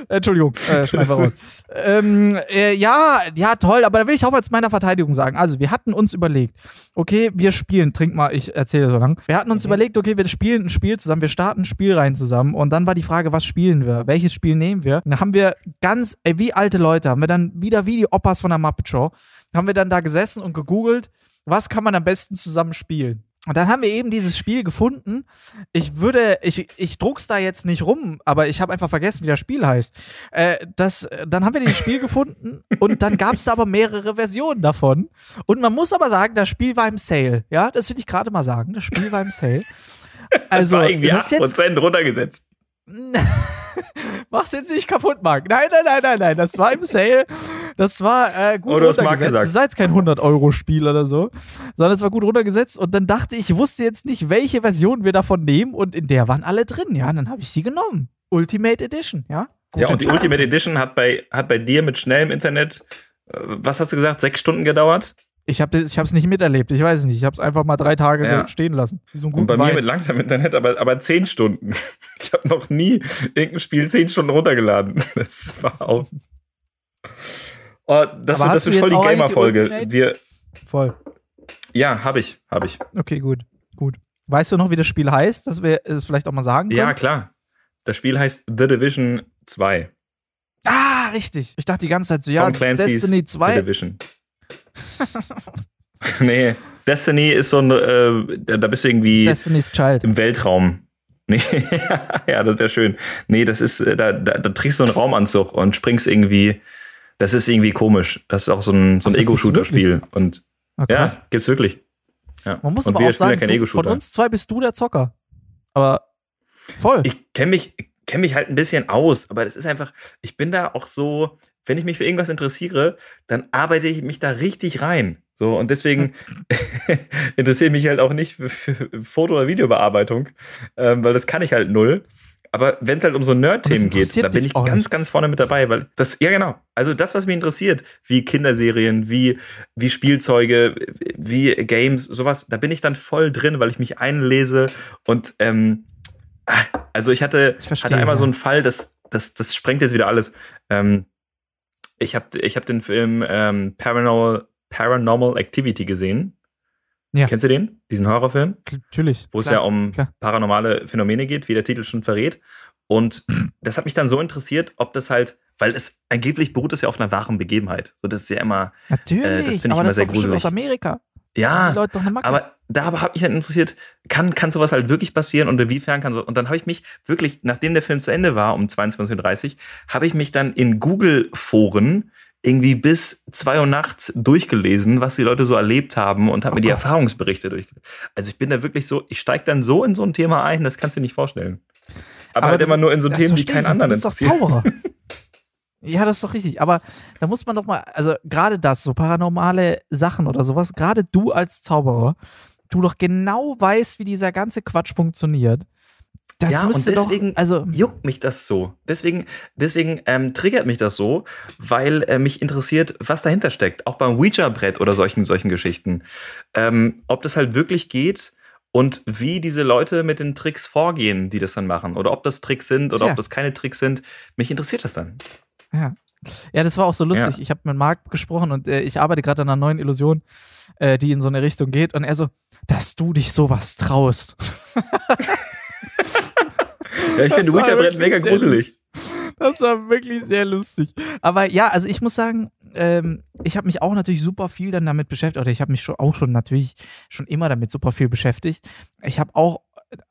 Entschuldigung, äh, schneiden wir raus. ähm, äh, ja, ja, toll, aber da will ich auch mal zu meiner Verteidigung sagen. Also, wir hatten uns überlegt, okay, wir spielen, trink mal, ich erzähle so lang. Wir hatten uns überlegt, okay, wir spielen ein Spiel zusammen, wir starten ein Spiel rein zusammen und dann war die Frage, was spielen wir? Welches Spiel nehmen wir? Und dann haben wir ganz, ey, wie alte Leute, haben wir dann wieder wie die Oppas von der Muppet Show, haben wir dann da gesessen und gegoogelt, was kann man am besten zusammen spielen? Und dann haben wir eben dieses Spiel gefunden. Ich würde, ich, ich druck's da jetzt nicht rum, aber ich habe einfach vergessen, wie das Spiel heißt. Äh, das, dann haben wir dieses Spiel gefunden und dann gab's da aber mehrere Versionen davon. Und man muss aber sagen, das Spiel war im Sale. Ja, das will ich gerade mal sagen. Das Spiel war im Sale. Also, war irgendwie das ist jetzt 8% runtergesetzt. Mach's jetzt nicht kaputt, Marc. Nein, nein, nein, nein, nein. Das war im Sale. Das war äh, gut Marc runtergesetzt. Das war jetzt kein 100-Euro-Spiel oder so, sondern es war gut runtergesetzt. Und dann dachte ich, ich wusste jetzt nicht, welche Version wir davon nehmen. Und in der waren alle drin. Ja, und dann habe ich sie genommen. Ultimate Edition, ja. Gute Ja, und die Entscheidung. Ultimate Edition hat bei, hat bei dir mit schnellem Internet, äh, was hast du gesagt, sechs Stunden gedauert? Ich habe es nicht miterlebt. Ich weiß es nicht. Ich habe es einfach mal drei Tage Ja. stehen lassen. So Und bei guten mir Wein. mit langsamem Internet, aber, aber zehn Stunden. Ich habe noch nie irgendein Spiel zehn Stunden runtergeladen. Das war auch. Oh, das Aber wird, das wird voll die Gamer-Folge. Wir, Voll. ja, habe ich, habe ich. Okay, gut. Gut. Weißt du noch, wie das Spiel heißt, dass wir es vielleicht auch mal sagen können? Ja, klar. Das Spiel heißt The Division 2. Ah, richtig. Ich dachte die ganze Zeit so, ja, das ist Destiny The 2. Division. nee, Destiny ist so ein, äh, da, da bist du irgendwie Destiny's Child. im Weltraum. Nee, ja, das wäre schön. Nee, das ist, äh, da, da, da trägst du einen Raumanzug und springst irgendwie, das ist irgendwie komisch. Das ist auch so ein, so ein Ego-Shooter-Spiel. Und Ah, ja, gibt's wirklich. Ja. Man muss und aber wir auch sagen, ja von uns zwei bist du der Zocker. Aber voll. Ich kenne mich, kenn mich halt ein bisschen aus, aber das ist einfach, ich bin da auch so, wenn ich mich für irgendwas interessiere, dann arbeite ich mich da richtig rein. So, und deswegen interessiere ich mich halt auch nicht für, für Foto- oder Videobearbeitung, ähm, weil das kann ich halt null. Aber wenn es halt um so Nerd-Themen geht, da bin ich ganz, nicht. ganz vorne mit dabei, weil das, ja genau. Also das, was mich interessiert, wie Kinderserien, wie, wie Spielzeuge, wie Games, sowas, da bin ich dann voll drin, weil ich mich einlese und ähm, also ich hatte, Ich verstehe, hatte einmal ja. so einen Fall, das, das, das sprengt jetzt wieder alles. Ähm, ich habe ich hab den Film ähm, Paranormal, Paranormal Activity gesehen. Ja. Kennst du den? Diesen Horrorfilm? Natürlich. wo es Klar. ja um klar. paranormale Phänomene geht, wie der Titel schon verrät. Und das hat mich dann so interessiert, ob das halt, weil es angeblich beruht es ja auf einer wahren Begebenheit. So, das ist ja immer, Natürlich, äh, das finde ich aber immer das ist sehr doch bestimmt gruselig. aus Amerika. Die ja, doch aber da habe mich dann interessiert, kann, kann sowas halt wirklich passieren und inwiefern kann so. Und dann habe ich mich wirklich, nachdem der Film zu Ende war, um 22.30 Uhr, habe ich mich dann in Google-Foren irgendwie bis 2 Uhr nachts durchgelesen, was die Leute so erlebt haben und habe Oh mir die Gott. Erfahrungsberichte durchgelesen. Also ich bin da wirklich so, ich steige dann so in so ein Thema ein, das kannst du dir nicht vorstellen. Aber, Aber halt immer nur in so Das Themen, die verstehe keinen anderen Du bist doch interessieren. Zauberer. ja, das ist doch richtig. Aber da muss man doch mal, also gerade das, so paranormale Sachen oder sowas, gerade du als Zauberer, du doch genau weißt, wie dieser ganze Quatsch funktioniert. Das Ja, und deswegen- doch, also juckt mich das so. Deswegen, deswegen ähm, triggert mich das so, weil äh, mich interessiert, was dahinter steckt. Auch beim Ouija-Brett oder solchen, solchen Geschichten. Ähm, ob das halt wirklich geht und wie diese Leute mit den Tricks vorgehen, die das dann machen. Oder ob das Tricks sind oder Tja. ob das keine Tricks sind. Mich interessiert das dann. Ja. Ja, das war auch so lustig. Ja. Ich habe mit Marc gesprochen und äh, ich arbeite gerade an einer neuen Illusion, äh, die in so eine Richtung geht. Und er so, dass du dich sowas traust. Ja, ich finde Ouija-Brett wirklich mega gruselig. lustig. Das war wirklich sehr lustig. Aber ja, also ich muss sagen, ähm, ich habe mich auch natürlich super viel dann damit beschäftigt, oder ich habe mich schon auch schon natürlich schon immer damit super viel beschäftigt. Ich habe auch,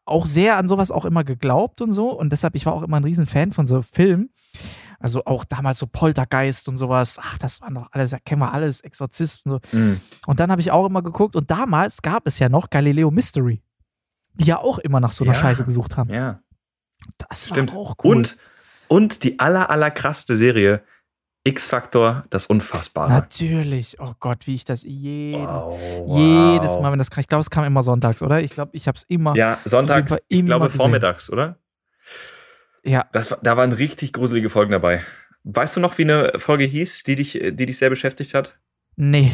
auch sehr an sowas auch immer geglaubt und so. Und deshalb, ich war auch immer ein Riesenfan von so Filmen. Also auch damals so Poltergeist und sowas. Ach, das waren doch alles, da kennen wir alles, Exorzist und so. Mhm. Und dann habe ich auch immer geguckt und damals gab es ja noch Galileo Mystery, die ja auch immer nach so einer Ja. Scheiße gesucht haben. Ja, Das stimmt. war auch cool. Und, und die aller, aller krasseste Serie, X-Factor, das Unfassbare. Natürlich. Oh Gott, wie ich das jeden, Wow, jedes wow. Mal, wenn das kam. Ich glaube, es kam immer sonntags, oder? Ich glaube, ich habe es immer. Ja, sonntags, Fall ich immer glaube gesehen. vormittags, oder? Ja. Das, da waren richtig gruselige Folgen dabei. Weißt du noch, wie eine Folge hieß, die dich, die dich sehr beschäftigt hat? Nee.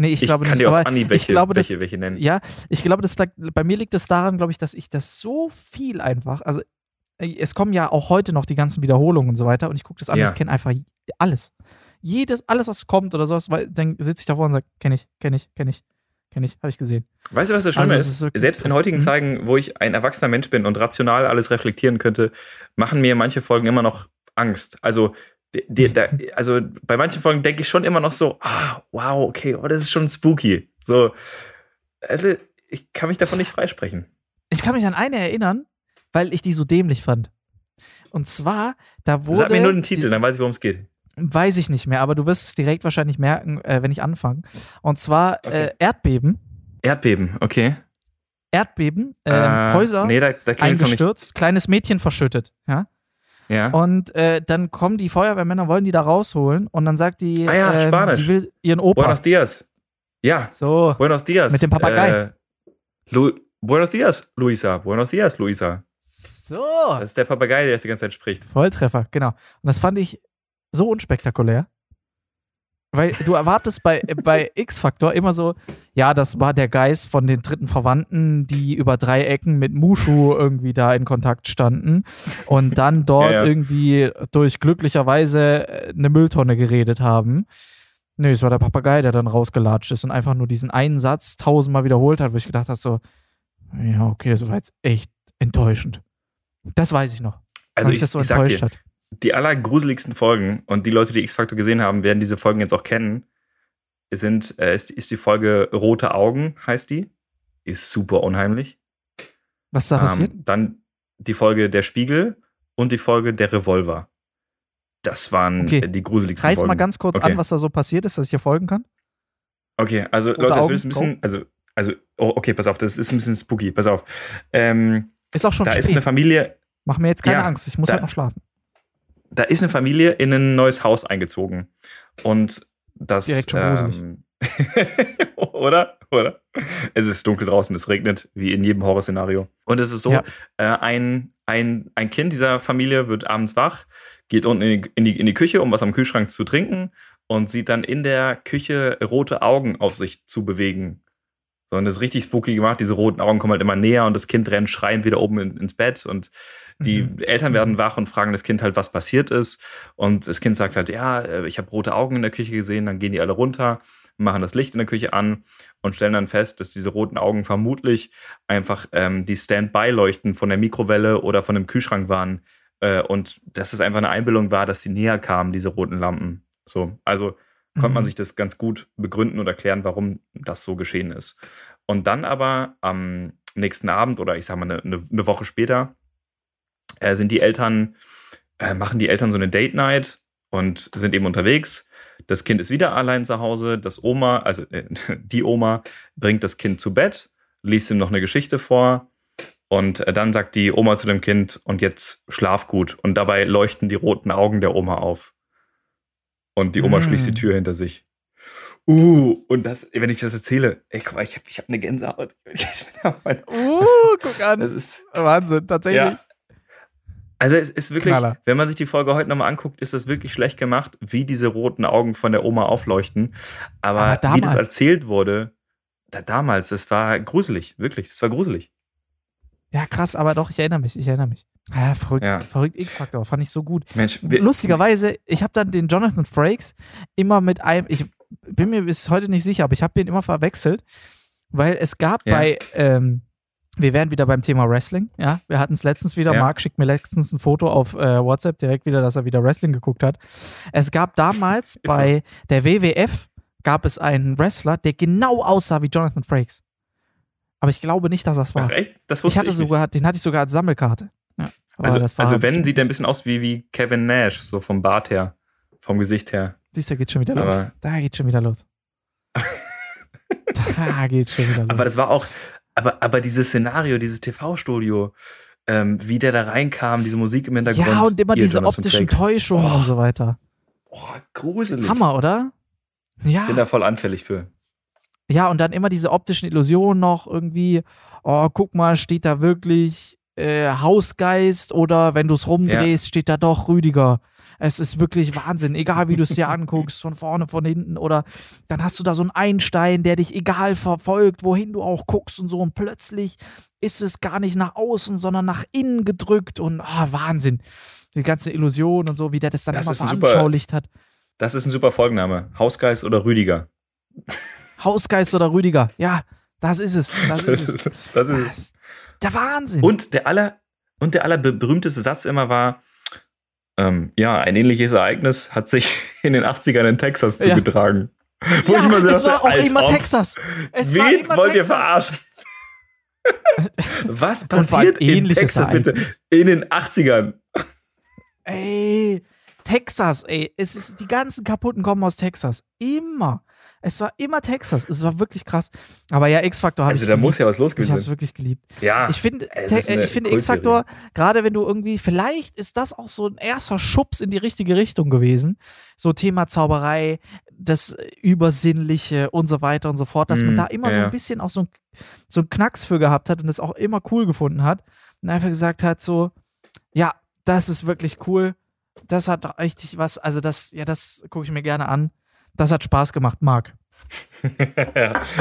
Nee, ich, Ich, glaube kann nicht. dir auf aber Anhieb welche, ich glaube, das, welche, welche nennen. Ja, ich glaube, das lag, bei mir liegt es daran, glaube ich, dass ich das so viel einfach, also es kommen ja auch heute noch die ganzen Wiederholungen und so weiter und ich gucke das an Ja. und ich kenne einfach alles. Jedes, alles, was kommt oder sowas, weil dann sitze ich davor und sage, kenne ich, kenne ich, kenne ich, kenne ich, habe ich gesehen. Weißt du, was das Schlimme Also ist? ist Selbst in heutigen Mhm. Zeiten, wo ich ein erwachsener Mensch bin und rational alles reflektieren könnte, machen mir manche Folgen immer noch Angst. Also, die, die, da, also bei manchen Folgen denke ich schon immer noch so, ah, wow, okay, oh, das ist schon spooky. So, also ich kann mich davon nicht freisprechen. Ich kann mich an eine erinnern, weil ich die so dämlich fand. Und zwar, da wurde. Sag mir nur den die- Titel, dann weiß ich, worum es geht. Weiß ich nicht mehr, aber du wirst es direkt wahrscheinlich merken, äh, wenn ich anfange. Und zwar Okay. äh, Erdbeben. Erdbeben, okay. Erdbeben, Äh, Häuser Nee, da, da eingestürzt, kleines Mädchen verschüttet. Ja? Ja. Und äh, dann kommen die Feuerwehrmänner, wollen die da rausholen und dann sagt die, Ah ja, Spanisch. sie will ihren Opa. Buenos Dias. Ja, So, Buenos Dias. Mit dem Papagei. Äh, Lu Buenos Dias, Luisa. Buenos Dias, Luisa. so. Das ist der Papagei, der das die ganze Zeit spricht. Volltreffer, genau. Und das fand ich so unspektakulär. Weil du erwartest bei, bei X-Factor immer so, ja, das war der Geist von den dritten Verwandten, die über drei Ecken mit Mushu irgendwie da in Kontakt standen und dann dort Ja, ja. irgendwie durch glücklicherweise äh, eine Mülltonne geredet haben. Nee, es war der Papagei, der dann rausgelatscht ist und einfach nur diesen einen Satz tausendmal wiederholt hat, wo ich gedacht habe, so, ja, okay, das war jetzt echt enttäuschend. Das weiß ich noch. Also mich ich, das so ich enttäuscht dir, hat. Die allergruseligsten Folgen und die Leute, die X-Factor gesehen haben, werden diese Folgen jetzt auch kennen. sind, äh, ist, ist die Folge Rote Augen, heißt die. Ist super unheimlich. Was da passiert? Ähm, dann die Folge Der Spiegel und die Folge Der Revolver. Das waren Okay. die gruseligsten Reiß Folgen. mal ganz kurz okay. an, was da so passiert ist, dass ich hier folgen kann. Okay, also Rote Leute, das Augen, wird ein bisschen, also, also, oh, okay, pass auf, das ist ein bisschen spooky, pass auf. Ähm, Ist auch schon da spät. ist eine Familie, Mach mir jetzt keine Ja, Angst, ich muss da- halt noch schlafen. Da ist eine Familie in ein neues Haus eingezogen. Und das. Direkt schon ähm, oder? Oder? Es ist dunkel draußen, es regnet, wie in jedem Horrorszenario. Und es ist so: Ja. äh, ein, ein, ein Kind dieser Familie wird abends wach, geht unten in die, in, die, in die Küche, um was am Kühlschrank zu trinken, und sieht dann in der Küche rote Augen auf sich zu bewegen. So, und das ist richtig spooky gemacht. Diese roten Augen kommen halt immer näher und das Kind rennt schreiend wieder oben in, ins Bett und die Mhm. Eltern werden wach und fragen das Kind halt, was passiert ist. Und das Kind sagt halt, ja, äh, ich habe rote Augen in der Küche gesehen. Dann gehen die alle runter, machen das Licht in der Küche an und stellen dann fest, dass diese roten Augen vermutlich einfach ähm, die Standby-Leuchten von der Mikrowelle oder von dem Kühlschrank waren. Äh, und dass es einfach eine Einbildung war, dass sie näher kamen, diese roten Lampen. So, also konnte man Mhm. sich das ganz gut begründen und erklären, warum das so geschehen ist. Und dann aber am nächsten Abend oder ich sag mal eine, eine, eine Woche später äh, sind die Eltern, äh, machen die Eltern so eine Date Night und sind eben unterwegs. Das Kind ist wieder allein zu Hause. Das Oma, also äh, die Oma, bringt das Kind zu Bett, liest ihm noch eine Geschichte vor. Und äh, dann sagt die Oma zu dem Kind, und jetzt schlaf gut. Und dabei leuchten die roten Augen der Oma auf. Und die Oma Mm. schließt die Tür hinter sich. Uh, und das, wenn ich das erzähle, ey, guck mal, ich habe ich hab eine Gänsehaut. Uh, guck an. Das ist, Wahnsinn, tatsächlich. ja. Also es ist wirklich, Knaller. wenn man sich die Folge heute nochmal anguckt, ist das wirklich schlecht gemacht, wie diese roten Augen von der Oma aufleuchten. Aber, Aber wie das erzählt wurde, da, damals, das war gruselig, wirklich, das war gruselig. Ja, krass, aber doch, ich erinnere mich, ich erinnere mich. Ja, verrückt, Ja. verrückt X-Faktor, fand ich so gut. Mensch, Lustigerweise, ich habe dann den Jonathan Frakes immer mit einem, ich bin mir bis heute nicht sicher, aber ich habe den immer verwechselt, weil es gab Ja. bei, ähm, wir wären wieder beim Thema Wrestling, ja, wir hatten es letztens wieder, Ja. Marc schickt mir letztens ein Foto auf äh, WhatsApp direkt wieder, dass er wieder Wrestling geguckt hat. Es gab damals so. bei der WWF, gab es einen Wrestler, der genau aussah wie Jonathan Frakes. Aber ich glaube nicht, dass das war. Ach, echt? Das Ich wusste hatte ich sogar, den hatte ich sogar als Sammelkarte. Aber. Also, also wenn, bestimmt- sieht er ein bisschen aus wie, wie Kevin Nash, so vom Bart her, vom Gesicht her. Siehst du, geht schon wieder los. Da geht schon wieder los. da geht schon wieder los. Aber das war auch, aber, aber dieses Szenario, dieses TV-Studio, ähm, wie der da reinkam, diese Musik im Hintergrund. ja, und immer diese optischen. Täuschungen Oh. und so weiter. Boah, gruselig. Hammer, oder? Ja. Bin da voll anfällig für. Ja, und dann immer diese optischen Illusionen noch irgendwie. Oh, guck mal, steht da wirklich äh, Hausgeist oder wenn du es rumdrehst, steht da doch Rüdiger. Es ist wirklich Wahnsinn, egal wie du es dir anguckst, von vorne, von hinten oder dann hast du da so einen Einstein, der dich egal verfolgt, wohin du auch guckst und so und plötzlich ist es gar nicht nach außen, sondern nach innen gedrückt und ah, Wahnsinn. Die ganze Illusion und so, wie der das dann Das immer ein super- veranschaulicht hat. Das ist ein super Folgenname. Hausgeist oder Rüdiger. Hausgeist oder Rüdiger, ja, das ist es. Das Das ist es. ist, das ist es. der Wahnsinn. Und der aller, und der allerberühmteste Satz immer war, ähm, ja, ein ähnliches Ereignis hat sich in den 80ern in Texas Ja. zugetragen. Wo ja, ich immer so es dachte, war auch immer ob, Texas. Es Wen war immer wollt ihr Texas. verarschen? Was passiert in Texas bitte Ereignis. in den 80ern? Ey, Texas, ey. Es ist, die ganzen kaputten kommen aus Texas. Immer. Es war immer Texas. Es war wirklich krass. Aber ja, X-Factor habe Also ich da geliebt. muss ja was los Ich gewesen habe es wirklich geliebt. Ja, Ich finde, eine ich finde. X-Factor, gerade wenn du irgendwie, vielleicht ist das auch so ein erster Schubs in die richtige Richtung gewesen. So Thema Zauberei, das Übersinnliche und so weiter und so fort, dass man Mm, da immer ja, so ein bisschen auch so, ein, so einen Knacks für gehabt hat und das auch immer cool gefunden hat. Und einfach gesagt hat, so, ja, das ist wirklich cool. Das hat richtig was, also das, ja, das gucke ich mir gerne an. Das hat Spaß gemacht, Marc.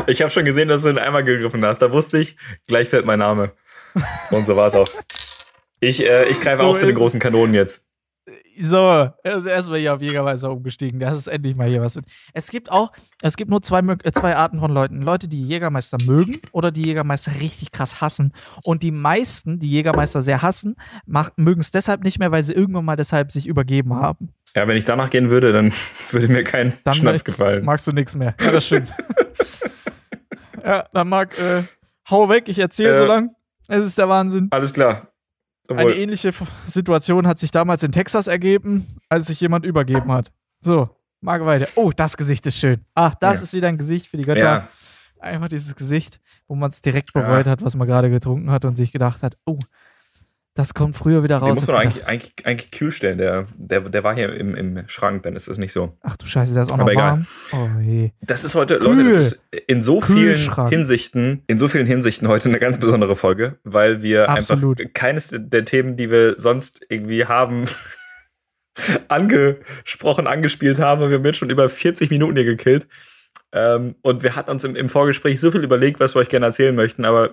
Ich habe schon gesehen, dass du ihn einmal gegriffen hast. Da wusste ich, gleich fällt mein Name. Und so war es auch. Ich, äh, ich greife So auch zu den großen Kanonen jetzt. So, erstmal hier auf Jägermeister umgestiegen. Das ist endlich mal hier was. Es gibt auch, es gibt nur zwei, äh, zwei Arten von Leuten. Leute, die Jägermeister mögen oder die Jägermeister richtig krass hassen. Und die meisten, die Jägermeister sehr hassen, mögen es deshalb nicht mehr, weil sie irgendwann mal deshalb sich übergeben haben. Ja, wenn ich danach gehen würde, dann würde mir kein dann Schnaps gefallen. Magst du nichts mehr. Ja, das stimmt. ja, dann mag, äh, hau weg, ich erzähle äh, so lang. Es ist der Wahnsinn. Alles klar. Eine ähnliche Situation hat sich damals in Texas ergeben, als sich jemand übergeben hat. So, mag weiter. Oh, das Gesicht ist schön. Ach, das ja. ist wieder ein Gesicht für die Götter. Ja. Einfach dieses Gesicht, wo man es direkt bereut ja. hat, was man gerade getrunken hat und sich gedacht hat, oh, das kommt früher wieder raus. Den muss man eigentlich, eigentlich, eigentlich kühl stellen. Der, der, der war hier im, im Schrank, dann ist das nicht so. Ach du Scheiße, der ist auch noch warm. Oh, je. Das ist heute, Kühl. Leute, ist in so vielen Hinsichten, in so vielen Hinsichten heute eine ganz besondere Folge, weil wir Absolut. einfach keines der Themen, die wir sonst irgendwie haben, angesprochen, angespielt haben. Und wir haben jetzt schon über 40 Minuten hier gekillt. Ähm, und wir hatten uns im, im, Vorgespräch so viel überlegt, was wir euch gerne erzählen möchten, aber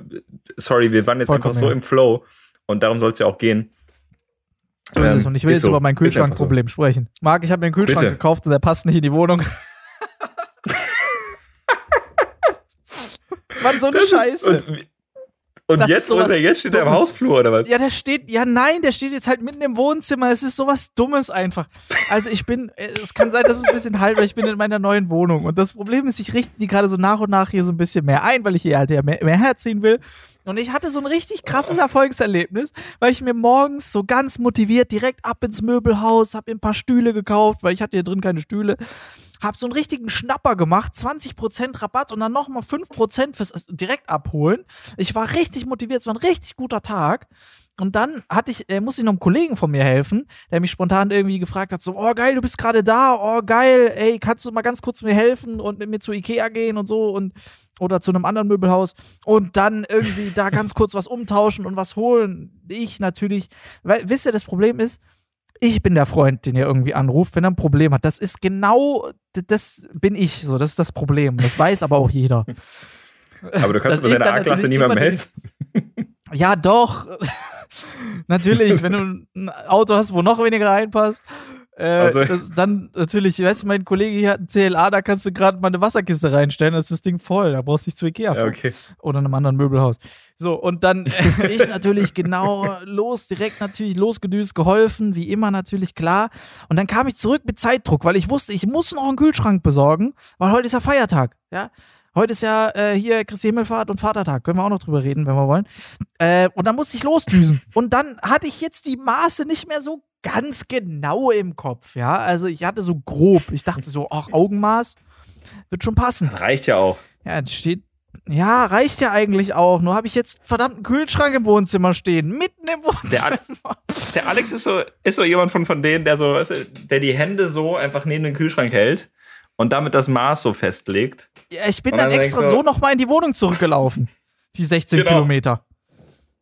sorry, wir waren jetzt Vollkommen einfach so im Flow. Und darum soll es ja auch gehen. So ist es. Ähm, und ich will jetzt so. über mein Kühlschrankproblem so. sprechen. Marc, ich habe mir einen Kühlschrank Bitte. gekauft und der passt nicht in die Wohnung. Mann, so eine das Scheiße. Ist, und, und das jetzt, oder jetzt steht er im Hausflur, oder was? Ja, der steht, ja nein, der steht jetzt halt mitten im Wohnzimmer. Es ist sowas Dummes einfach. Also ich bin, es kann sein, dass es ein bisschen halt, weil ich bin in meiner neuen Wohnung. Und das Problem ist, ich richte die gerade so nach und nach hier so ein bisschen mehr ein, weil ich hier halt mehr, mehr herziehen will. Und ich hatte so ein richtig krasses Erfolgserlebnis, weil ich mir morgens so ganz motiviert direkt ab ins Möbelhaus, hab mir ein paar Stühle gekauft, weil ich hatte hier drin keine Stühle, hab so einen richtigen Schnapper gemacht, 20% Rabatt und dann nochmal 5% fürs direkt abholen. Ich war richtig motiviert, es war ein richtig guter Tag. Und dann hatte ich, äh, musste ich noch einem Kollegen von mir helfen, der mich spontan irgendwie gefragt hat: so, oh geil, du bist gerade da, oh geil, ey, kannst du mal ganz kurz mir helfen und mit mir zu Ikea gehen und so und oder zu einem anderen Möbelhaus und dann irgendwie da ganz kurz was umtauschen und was holen. Ich natürlich, weil, wisst ihr, das Problem ist, ich bin der Freund, den ihr irgendwie anruft, wenn er ein Problem hat. Das ist genau, das bin ich so, das ist das Problem. Das weiß aber auch jeder. Aber du kannst mit deiner A-Klasse niemandem helfen. Ja, doch. natürlich, wenn du ein Auto hast, wo noch weniger reinpasst. Äh, also. das, dann natürlich, weißt du, mein Kollege hier hat ein CLA, da kannst du gerade mal eine Wasserkiste reinstellen, dann ist das Ding voll. Da brauchst du nicht zu Ikea ja, okay. Oder einem anderen Möbelhaus. So, und dann äh, ich natürlich genau los, direkt natürlich losgedüst, geholfen, wie immer natürlich, klar. Und dann kam ich zurück mit Zeitdruck, weil ich wusste, ich muss noch einen Kühlschrank besorgen, weil heute ist ja Feiertag. Ja, Heute ist ja äh, hier Christi Himmelfahrt und Vatertag. Können wir auch noch drüber reden, wenn wir wollen. Äh, und dann musste ich losdüsen. und dann hatte ich jetzt die Maße nicht mehr so ganz genau im Kopf. Ja, also ich hatte so grob. Ich dachte so, ach, Augenmaß wird schon passen. Reicht ja auch. Ja, steht. Ja, reicht ja eigentlich auch. Nur habe ich jetzt verdammten Kühlschrank im Wohnzimmer stehen. Mitten im Wohnzimmer. Der, der Alex ist so, ist so jemand von, von denen, der so, weißt du, der die Hände so einfach neben den Kühlschrank hält und damit das Maß so festlegt. Ja, ich bin dann, dann extra so, so nochmal in die Wohnung zurückgelaufen. Die 16 genau. Kilometer.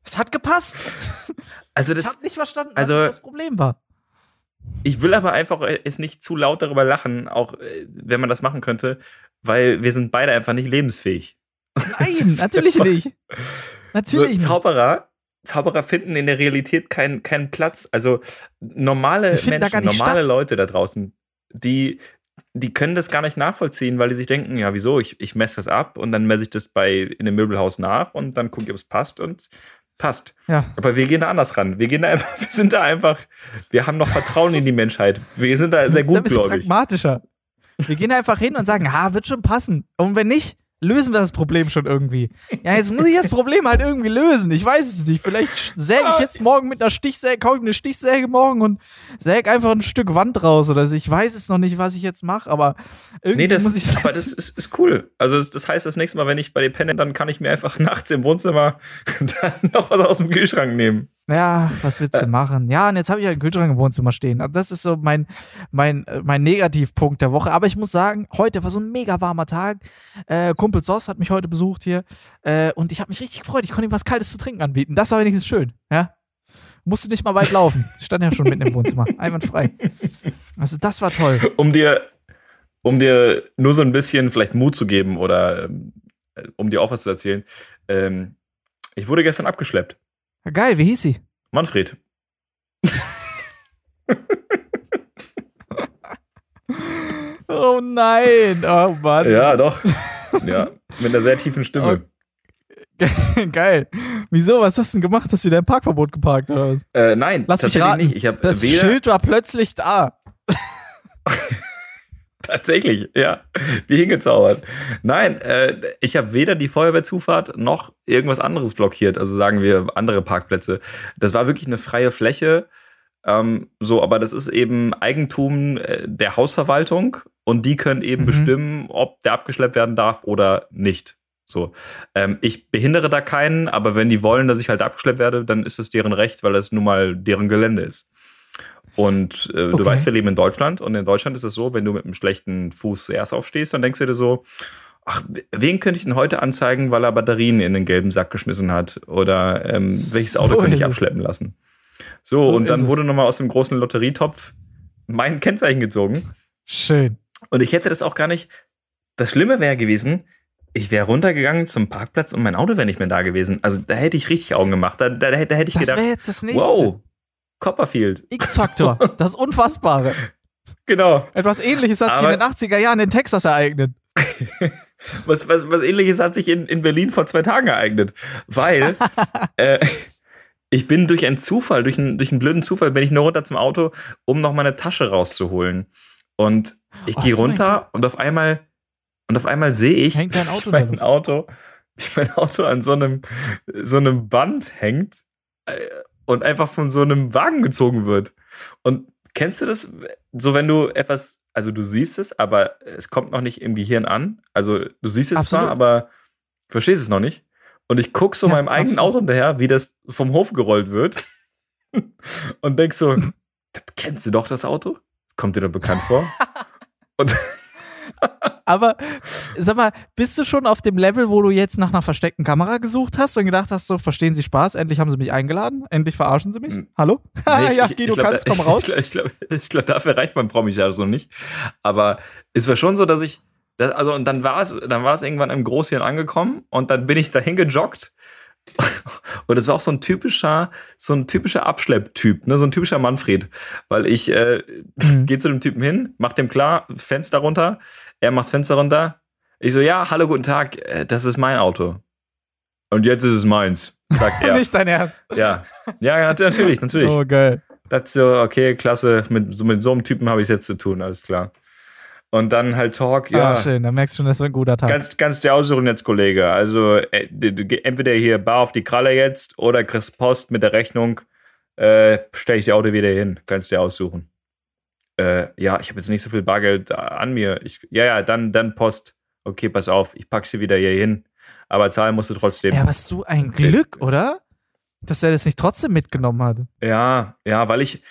Es hat gepasst. Also das, ich habe nicht verstanden, was also, das Problem war. Ich will aber einfach es nicht zu laut darüber lachen, auch äh, wenn man das machen könnte, weil wir sind beide einfach nicht lebensfähig. Nein, natürlich einfach, nicht. Natürlich so, Zauberer, Zauberer finden in der Realität keinen keinen Platz. Also normale Menschen, normale statt. Leute da draußen, die die können das gar nicht nachvollziehen, weil die sich denken, ja, wieso, ich, ich messe das ab und dann messe ich das bei in dem Möbelhaus nach und dann gucke ich, ob es passt und passt. Ja. Aber wir gehen da anders ran. Wir gehen da einfach, wir sind da einfach, wir haben noch Vertrauen in die Menschheit. Wir sind da sehr gutgläubig. pragmatischer. Wir gehen einfach hin und sagen, ha, wird schon passen. Und wenn nicht, lösen wir das Problem schon irgendwie. Ja, jetzt muss ich das Problem halt irgendwie lösen. Ich weiß es nicht. Vielleicht säge ich jetzt morgen mit einer Stichsäge, kaufe ich eine Stichsäge morgen und säge einfach ein Stück Wand raus oder so. Ich weiß es noch nicht, was ich jetzt mache, aber irgendwie nee, das, muss ich Aber das ist, ist, cool. Also das heißt, das nächste Mal, wenn ich bei dir penne, dann kann ich mir einfach nachts im Wohnzimmer noch was aus dem Kühlschrank nehmen. Ja, was willst du äh. machen? Ja, und jetzt habe ich halt einen Kühlschrank im Wohnzimmer stehen. Also das ist so mein, mein, äh, mein Negativpunkt der Woche. Aber ich muss sagen, heute war so ein mega warmer Tag. Äh, Kumpel Sos hat mich heute besucht hier. Äh, und ich habe mich richtig gefreut. Ich konnte ihm was Kaltes zu trinken anbieten. Das war wenigstens schön. Ja. Musste nicht mal weit laufen. Ich stand ja schon mitten im Wohnzimmer. Einwandfrei. Also, das war toll. Um dir, um dir nur so ein bisschen vielleicht Mut zu geben oder ähm, um dir auch was zu erzählen. Ähm, ich wurde gestern abgeschleppt. Geil, wie hieß sie? Manfred. oh nein, oh Mann. Ja, doch. Ja, mit einer sehr tiefen Stimme. Oh. Geil. Wieso? Was hast du denn gemacht? Hast du wieder im Parkverbot geparkt oder was? Äh, nein, Lass mich raten. nicht. Ich das Schild war plötzlich da. tatsächlich, ja, wie hingezaubert. Nein, äh, ich habe weder die Feuerwehrzufahrt noch irgendwas anderes blockiert. Also sagen wir andere Parkplätze. Das war wirklich eine freie Fläche. Ähm, so, aber das ist eben Eigentum äh, der Hausverwaltung und die können eben Mhm. bestimmen, ob der abgeschleppt werden darf oder nicht. So, ähm, ich behindere da keinen, aber wenn die wollen, dass ich halt abgeschleppt werde, dann ist es deren Recht, weil das nun mal deren Gelände ist. Und äh, Okay. du weißt, wir leben in Deutschland und in Deutschland ist es so, wenn du mit einem schlechten Fuß zuerst aufstehst, dann denkst du dir so, ach, wen könnte ich denn heute anzeigen, weil er Batterien in den gelben Sack geschmissen hat? Oder ähm, welches So Auto könnte ich es. abschleppen lassen? So, So und dann es. wurde nochmal aus dem großen Lotterietopf mein Kennzeichen gezogen. Schön. Und ich hätte das auch gar nicht. Das Schlimme wäre gewesen, ich wäre runtergegangen zum Parkplatz und mein Auto wäre nicht mehr da gewesen. Also da hätte ich richtig Augen gemacht. Da, da, da hätte ich Das gedacht, wäre jetzt das nächste. wow, Copperfield. X-Faktor. Das Unfassbare. Genau. Etwas ähnliches hat sich in den 80er Jahren in Texas ereignet. Was, was, was ähnliches hat sich in, in Berlin vor zwei Tagen ereignet. Weil äh, ich bin durch einen Zufall, durch einen, durch einen blöden Zufall, bin ich nur runter zum Auto, um noch meine Tasche rauszuholen. Und ich Ach gehe so, runter und auf einmal und auf einmal sehe ich, Hängt dein Auto mein? Auto, wie mein Auto an so einem, so einem Band hängt äh, und einfach von so einem Wagen gezogen wird. Und kennst du das? So, wenn du etwas, also du siehst es, aber es kommt noch nicht im Gehirn an. Also du siehst es Absolut. zwar, aber verstehst es noch nicht. Und ich gucke so Ja, meinem eigenen absolut. Auto hinterher, wie das vom Hof gerollt wird. und denk so, das kennst du doch, das Auto? Kommt dir doch bekannt vor? und Aber sag mal, bist du schon auf dem Level, wo du jetzt nach einer versteckten Kamera gesucht hast und gedacht hast, so, verstehen Sie Spaß? Endlich haben Sie mich eingeladen? Endlich verarschen Sie mich? Hm. Hallo? Nee, ja, ich- Guido, ich glaub, kannst, da- komm raus. Ich glaube, ich glaub, ich glaub, dafür reicht mein promi so nicht. Aber es war schon so, dass ich, das, also und dann war es, dann war es irgendwann im Großhirn angekommen und dann bin ich dahin gejoggt. Und es war auch so ein typischer, so ein typischer Abschlepptyp, ne, so ein typischer Manfred, weil ich äh, Mhm. gehe zu dem Typen hin, mach dem klar, Fenster runter, er macht das Fenster runter. Ich so, ja, hallo, guten Tag, äh, das ist mein Auto. Und jetzt ist es meins, sagt er. Nicht dein Ernst. ja, ja, nat- natürlich, natürlich. Oh, geil. Das so, okay, klasse, mit so, mit so einem Typen habe ich es jetzt zu tun, alles klar. Und dann halt Talk, Ja, ah, schön. Da merkst du schon, das war ein guter Tag. Kannst, kannst dir aussuchen jetzt, Kollege. Also äh, entweder hier bar auf die Kralle jetzt oder kriegst Post mit der Rechnung, äh, stell ich dir Auto wieder hin. Kannst dir aussuchen. Äh, ja, ich habe jetzt nicht so viel Bargeld äh, an mir. Ich, ja, ja, dann, dann Post. Okay, pass auf, ich pack sie wieder hier hin. Aber zahlen musst du trotzdem. ja, hast du ein Glück, oder? Dass er das nicht trotzdem mitgenommen hat. Ja, ja, weil ich,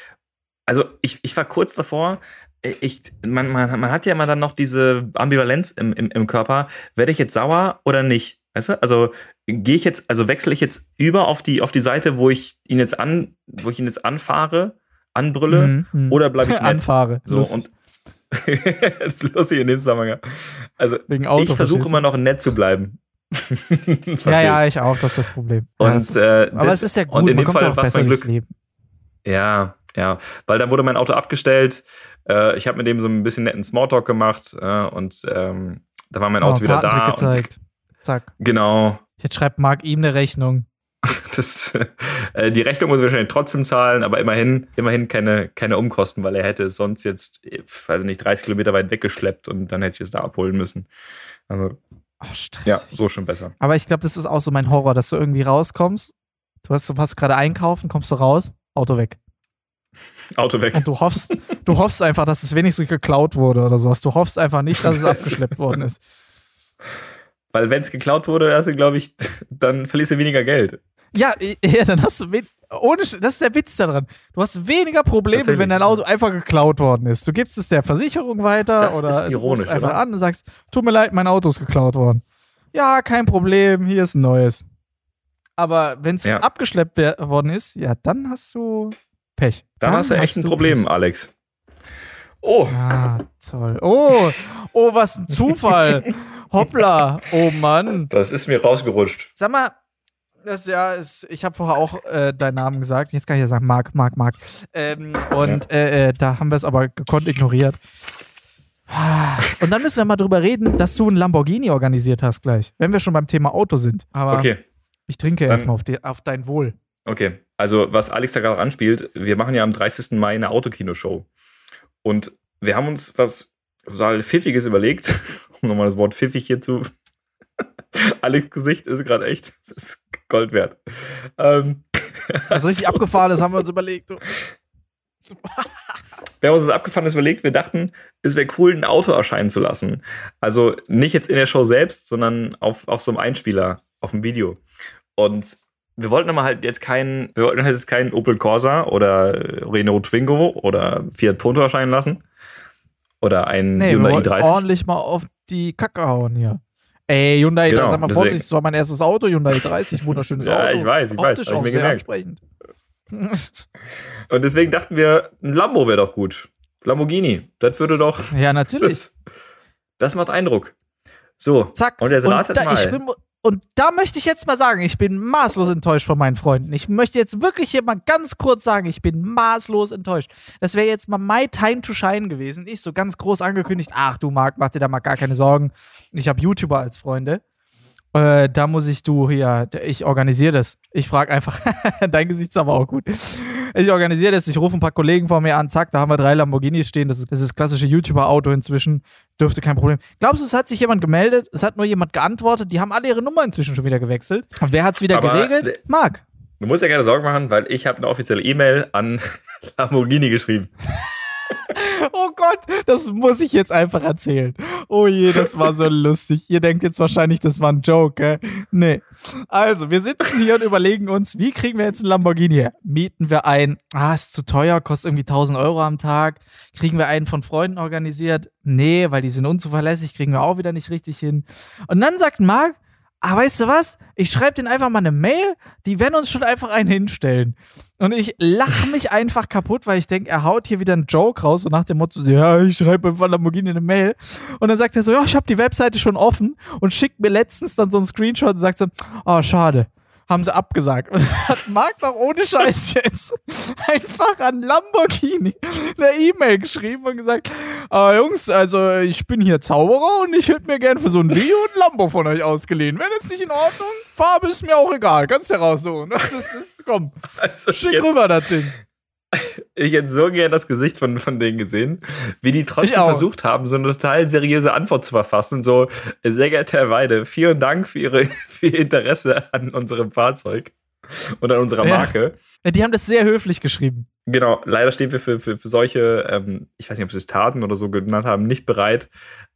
also ich, ich war kurz davor, ich, man, man, man hat ja immer dann noch diese Ambivalenz im, im, im Körper, werde ich jetzt sauer oder nicht? Weißt du? Also gehe ich jetzt, also wechsle ich jetzt über auf die, auf die Seite, wo ich ihn jetzt an, wo ich ihn jetzt anfahre, anbrülle, Mhm, mhm. oder bleib ich nett? Anfahre. so Lustig. und das ist lustig in dem Zusammenhang. Also Wegen Auto. ich versuche immer noch nett zu bleiben. Ja, ja, ich auch, das ist das Problem. ja, Und, das ist, äh, aber das- es ist ja gut, und in man dem kommt Fall auch besser mein Glück. Leben. Ja, ja, weil dann wurde mein Auto abgestellt. Äh, ich habe mit dem so ein bisschen netten Smalltalk gemacht äh, und ähm, da war mein Auto Oh, wieder da. Und, gezeigt. Zack. genau. Jetzt schreibt Marc ihm eine Rechnung. Das, äh, die Rechnung muss er wahrscheinlich trotzdem zahlen, aber immerhin, immerhin keine, keine Umkosten, weil er hätte es sonst jetzt, äh, weiß nicht, 30 Kilometer weit weggeschleppt und dann hätte ich es da abholen müssen. Also, Oh, ja, so schon besser. Aber ich glaube, das ist auch so mein Horror, dass du irgendwie rauskommst. Du hast, du hast gerade einkaufen, kommst du raus, Auto weg. Auto weg. Und du hoffst, du hoffst einfach, dass es wenigstens geklaut wurde oder sowas. Du hoffst einfach nicht, dass es abgeschleppt worden ist. Weil wenn es geklaut wurde, du, glaube ich, dann verlierst du weniger Geld. Ja, ja, dann hast du ohne das ist der Witz daran. Du hast weniger Probleme, wenn dein Auto einfach geklaut worden ist. Du gibst es der Versicherung weiter Das oder ist du ironisch, rufst einfach oder? an und sagst, tut mir leid, mein Auto ist geklaut worden. Ja, kein Problem, hier ist ein neues. Aber wenn es Ja. abgeschleppt worden ist, ja, dann hast du Pech. Dann, hast du echt ein Problem, Pech. Alex. Oh, Ah, toll. Oh, oh, was ein Zufall. Hoppla, oh Mann. das ist mir rausgerutscht. Sag mal, das ja ist, ich habe vorher auch äh, deinen Namen gesagt. Jetzt kann ich ja sagen, Marc, Marc, Marc. Ähm, und äh, äh, da haben wir es aber gekonnt ignoriert. Und dann müssen wir mal drüber reden, dass du ein Lamborghini organisiert hast gleich, wenn wir schon beim Thema Auto sind. Aber Okay, ich trinke erstmal auf, auf dein Wohl. okay. Also, was Alex da gerade anspielt, wir machen ja am 30. Mai eine Autokinoshow. Und wir haben uns was total Pfiffiges überlegt, um nochmal das Wort pfiffig hier zu. Alex' Gesicht ist gerade echt, das ist Gold wert. Ähm, Was richtig abgefahren ist, haben wir uns überlegt. Wir haben uns das Abgefahrenes überlegt, wir dachten, es wäre cool, ein Auto erscheinen zu lassen. Also nicht jetzt in der Show selbst, sondern auf, auf so einem Einspieler, auf dem Video. Und wir wollten aber halt jetzt keinen, wir wollten halt jetzt keinen Opel Corsa oder Renault Twingo oder Fiat Punto erscheinen lassen. Oder ein Nee, wir Hyundai wollten i30. ordentlich mal auf die Kacke hauen hier. Ey, Hyundai, Genau, sag mal deswegen. vorsichtig, das war mein erstes Auto, Hyundai 30, wunderschönes Ja, Auto. ich weiß, ich weiß, Optisch hab ich auch mir sehr gemerkt. ansprechend. Und deswegen dachten wir, ein Lambo wäre doch gut. Lamborghini, das würde doch, Ja, natürlich. das, das macht Eindruck. So, Zack. und jetzt ratet da, mal. Ich bin, und da möchte ich jetzt mal sagen, ich bin maßlos enttäuscht von meinen Freunden. Ich möchte jetzt wirklich hier mal ganz kurz sagen, ich bin maßlos enttäuscht. Das wäre jetzt mal my time to shine gewesen. Ich so ganz groß angekündigt, ach du Marc, mach dir da mal gar keine Sorgen. Ich habe YouTuber als Freunde. Äh, da muss ich du hier, ich organisiere das. Ich frage einfach, dein Gesicht ist aber auch gut. Ich organisiere das, ich rufe ein paar Kollegen vor mir an, zack, da haben wir drei Lamborghinis stehen. Das ist das, ist das klassische YouTuber-Auto inzwischen. Dürfte kein Problem. Glaubst du, es hat sich jemand gemeldet? Es hat nur jemand geantwortet. Die haben alle ihre Nummer inzwischen schon wieder gewechselt. Und wer hat es wieder Aber geregelt? der- Marc. Du musst ja keine Sorgen machen, weil ich habe eine offizielle E-Mail an Lamborghini geschrieben. Oh Gott, das muss ich jetzt einfach erzählen. Oh je, das war so lustig. Ihr denkt jetzt wahrscheinlich, das war ein Joke, gell? Nee. Also, wir sitzen hier und überlegen uns, wie kriegen wir jetzt einen Lamborghini her? Mieten wir ein? Ah, ist zu teuer, kostet irgendwie 1000 Euro am Tag. Kriegen wir einen von Freunden organisiert? Nee, weil die sind unzuverlässig, kriegen wir auch wieder nicht richtig hin. Und dann sagt Marc, ah, weißt du was? Ich schreibe denen einfach mal eine Mail, die werden uns schon einfach einen hinstellen. Und ich lache mich einfach kaputt, weil ich denke, er haut hier wieder einen Joke raus, so nach dem Motto, ja, ich schreibe einfach Lamborghini eine Mail. Und dann sagt er so, ja, ich habe die Webseite schon offen und schickt mir letztens dann so einen Screenshot und sagt so, oh, schade. Haben sie abgesagt. Und hat Marc doch ohne Scheiß jetzt einfach an Lamborghini eine E-Mail geschrieben und gesagt, ah, Jungs, also ich bin hier Zauberer und ich hätte mir gern für so ein Video ein Lambo von euch ausgeliehen. Wenn jetzt nicht in Ordnung, Farbe ist mir auch egal. Kannst du raussuchen. Das ist, ist, komm, Also schick rüber das Ding. Ich hätte so gern das Gesicht von, von denen gesehen, wie die trotzdem versucht haben, so eine total seriöse Antwort zu verfassen. So, sehr geehrter Herr Weide, vielen Dank für, Ihre, für Ihr Interesse an unserem Fahrzeug und an unserer. Marke. Ja, die haben das sehr höflich geschrieben. Genau, leider stehen wir für, für, für solche, ähm, ich weiß nicht, ob sie es Taten oder so genannt haben, nicht bereit.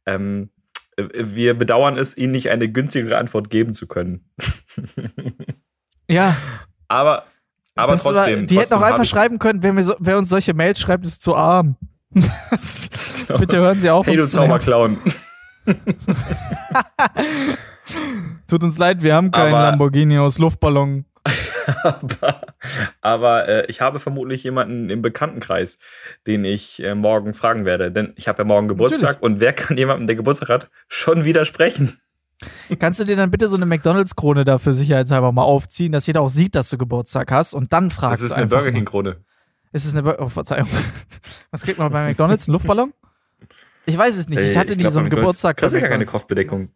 Ähm, äh, wir bedauern es, Ihnen nicht eine günstigere Antwort geben zu können. Ja, Aber, aber das war- trotzdem. die hätten auch einfach schreiben können, wer, so, wer uns solche Mails schreibt, ist zu arm. Das- Bitte hören Sie auf, Hey, du. Zauberclown. Tut uns leid, wir haben keinen Aber- Lamborghini aus Luftballon. aber aber äh, ich habe vermutlich jemanden im Bekanntenkreis, den ich äh, morgen fragen werde. Denn ich habe ja morgen Geburtstag und wer kann jemandem, der Geburtstag hat, schon widersprechen? Kannst du dir dann bitte so eine McDonalds-Krone dafür sicherheitshalber mal aufziehen, dass jeder auch sieht, dass du Geburtstag hast und dann fragst Das ist du eine Burger. King-Krone. Ist es eine Bur oh, Verzeihung. Was kriegt man bei McDonalds? Ein Luftballon? Ich weiß es nicht. Ich Ey, hatte nie glaub, so einen Geburtstag. Du hast bei ja keine. Kopfbedeckung.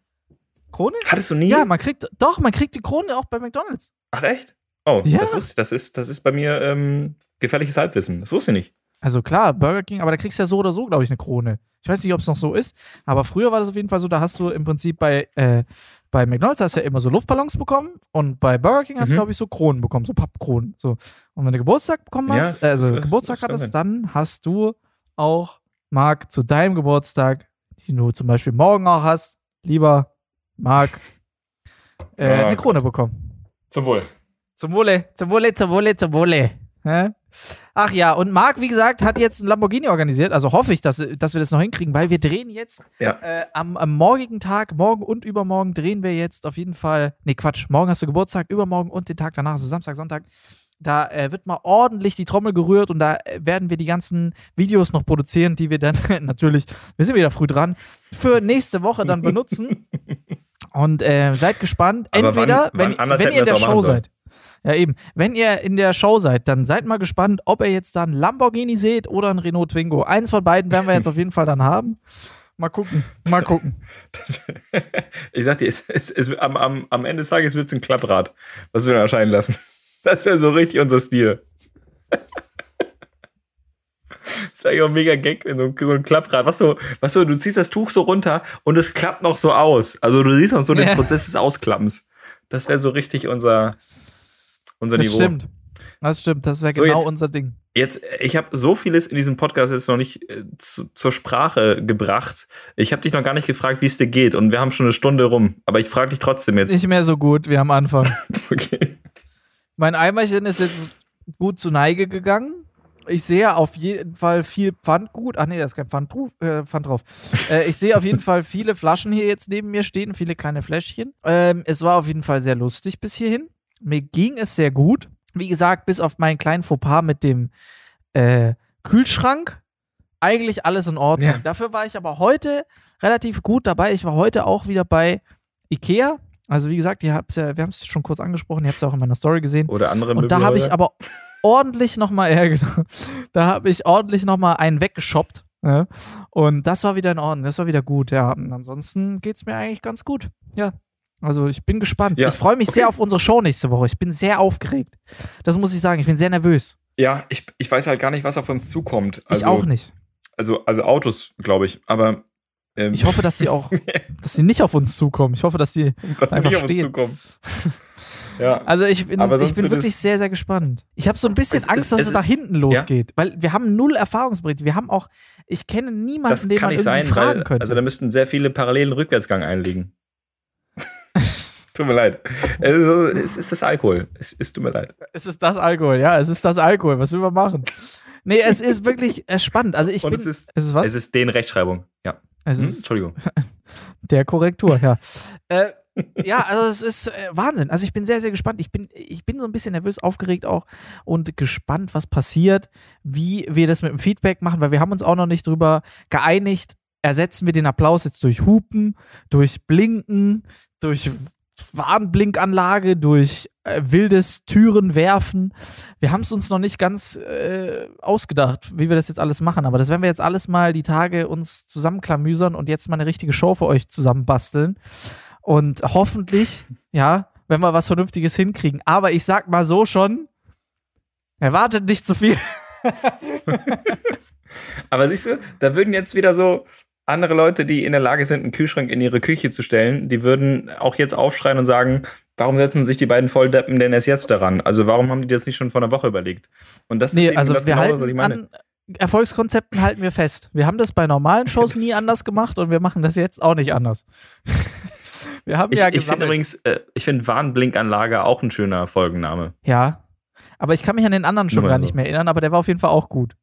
Krone? Hattest du nie? Ja, man kriegt, doch, man kriegt die Krone auch bei McDonalds. Ach echt? Oh, Ja. das wusste ich. Das ist, das ist bei mir ähm, gefährliches Halbwissen. Das wusste ich nicht. Also klar, Burger King, aber da kriegst du ja so oder so, glaube ich, eine Krone. Ich weiß nicht, ob es noch so ist, aber früher war das auf jeden Fall so, da hast du im Prinzip bei, äh, bei McDonalds hast du ja immer so Luftballons bekommen und bei Burger King hast du, Mhm. glaube ich, so Kronen bekommen, so Pappkronen. So. Und wenn du Geburtstag bekommen Ja, hast, äh, also das- Geburtstag kann hattest, dann hast du auch, Marc, zu deinem Geburtstag, die du zum Beispiel morgen auch hast, lieber Marc, äh, Ah, eine Krone bekommen. Zum Wohl. Zum Wohle, zum Wohle, zum Wohle, zum Wohle. Hä? Ach ja, und Marc, wie gesagt, hat jetzt ein Lamborghini organisiert. Also hoffe ich, dass, dass wir das noch hinkriegen, weil wir drehen jetzt Ja. äh, am, am morgigen Tag, morgen und übermorgen drehen wir jetzt auf jeden Fall. Nee, Quatsch, morgen hast du Geburtstag, übermorgen und den Tag danach, also Samstag, Sonntag. Da äh, wird mal ordentlich die Trommel gerührt und da äh, werden wir die ganzen Videos noch produzieren, die wir dann natürlich, wir sind wieder früh dran, für nächste Woche dann benutzen. Und äh, seid gespannt. Entweder, wann- wann wenn, wenn ihr in der Show seid. Ja, eben. Wenn ihr in der Show seid, dann seid mal gespannt, ob ihr jetzt dann Lamborghini seht oder ein Renault Twingo. Eins von beiden werden wir jetzt auf jeden Fall dann haben. Mal gucken, mal gucken. ich sag dir, es, es, es, am, am, am Ende des Tages wird es ein Klapprad, was wir dann erscheinen lassen. Das wäre so richtig unser Stil. Das wäre ja auch mega Gag, wenn so, so ein Klapprad. Was so, was so, du ziehst das Tuch so runter und es klappt noch so aus. Also du siehst noch so den. Prozess des Ausklappens. Das wäre so richtig unser, unser Das Niveau. stimmt. Das stimmt, das wäre So, genau jetzt- unser Ding. Jetzt, ich habe so vieles in diesem Podcast jetzt noch nicht äh, zu, zur Sprache gebracht. Ich habe dich noch gar nicht gefragt, wie es dir geht. Und wir haben schon eine Stunde rum. Aber ich frage dich trotzdem jetzt. Nicht mehr so gut wie am Anfang. okay. Mein Eimerchen ist jetzt gut zu Neige gegangen. Ich sehe auf jeden Fall viel Pfandgut. Ach nee, da ist kein Pfand, drauf- äh, Pfand drauf. Äh, ich sehe auf jeden Fall viele Flaschen hier jetzt neben mir stehen, viele kleine Fläschchen. Ähm, es war auf jeden Fall sehr lustig bis hierhin. Mir ging es sehr gut. Wie gesagt, bis auf meinen kleinen Fauxpas mit dem äh, Kühlschrank. Eigentlich alles in Ordnung. Ja. Dafür war ich aber heute relativ gut dabei. Ich war heute auch wieder bei Ikea. Also wie gesagt, ihr habt's ja, wir haben es schon kurz angesprochen, ihr habt es auch in meiner Story gesehen. Oder andere Und da habe ich aber ordentlich nochmal, ja, genau, da habe ich ordentlich nochmal einen weggeshoppt. Ja. Und das war wieder in Ordnung, das war wieder gut, ja. Und ansonsten geht es mir eigentlich ganz gut. Ja. Also ich bin gespannt. Ja, Ich freue mich okay. sehr auf unsere Show nächste Woche. Ich bin sehr aufgeregt. Das muss ich sagen. Ich bin sehr nervös. Ja, ich, ich weiß halt gar nicht, was auf uns zukommt. Also, ich auch nicht. Also, also Autos, glaube ich. Aber ähm, Ich hoffe, dass sie auch, dass sie nicht auf uns zukommen. Ich hoffe, dass sie. dass sie einfach nicht auf uns stehen. zukommen. ja. Also ich bin, Aber ich bin wirklich sehr, sehr gespannt. Ich habe so ein bisschen Es Angst, dass es es, nach hinten losgeht. Weil wir haben null Erfahrungsberichte. Wir haben auch, ich kenne niemanden, das den kann man nicht irgendwie sein, fragen weil, könnte. also da müssten sehr viele parallelen Rückwärtsgang einlegen. Tut mir leid. Es ist, es ist das Alkohol. Es, es tut mir leid. Es ist das Alkohol, ja, es ist das Alkohol. Was will man machen? Nee, es ist wirklich äh, spannend. Also ich Und bin. es ist, es ist was? es ist den Rechtschreibung. Ja. Es Hm? ist Entschuldigung. der Korrektur, ja. äh, ja, also es ist äh, Wahnsinn. Also ich bin sehr, sehr gespannt. Ich bin, ich bin so ein bisschen nervös, aufgeregt auch und gespannt, was passiert, wie wir das mit dem Feedback machen, weil wir haben uns auch noch nicht drüber geeinigt. Ersetzen wir den Applaus jetzt durch Hupen, durch Blinken, durch Warnblinkanlage, durch äh, wildes Türenwerfen. Wir haben es uns noch nicht ganz äh, ausgedacht, wie wir das jetzt alles machen, aber das werden wir jetzt alles mal die Tage uns zusammenklamüsern und jetzt mal eine richtige Show für euch zusammenbasteln. Und hoffentlich, ja, wenn wir was Vernünftiges hinkriegen. Aber ich sag mal so schon, erwartet nicht zu viel. Aber siehst du, da würden jetzt wieder so andere Leute, die in der Lage sind, einen Kühlschrank in ihre Küche zu stellen, die würden auch jetzt aufschreien und sagen, warum setzen sich die beiden Volldeppen denn erst jetzt daran? Also warum haben die das nicht schon vor einer Woche überlegt? Und das ist Nee, eben also das wir genau, was ich meine. an Erfolgskonzepten halten wir fest. Wir haben das bei normalen Shows nie anders gemacht und wir machen das jetzt auch nicht anders. wir haben Ich, ja ich finde übrigens, äh, ich finde Warnblinkanlage auch ein schöner Folgenname. Ja. Aber ich kann mich an den anderen schon Nur gar so. nicht mehr erinnern, aber der war auf jeden Fall auch gut.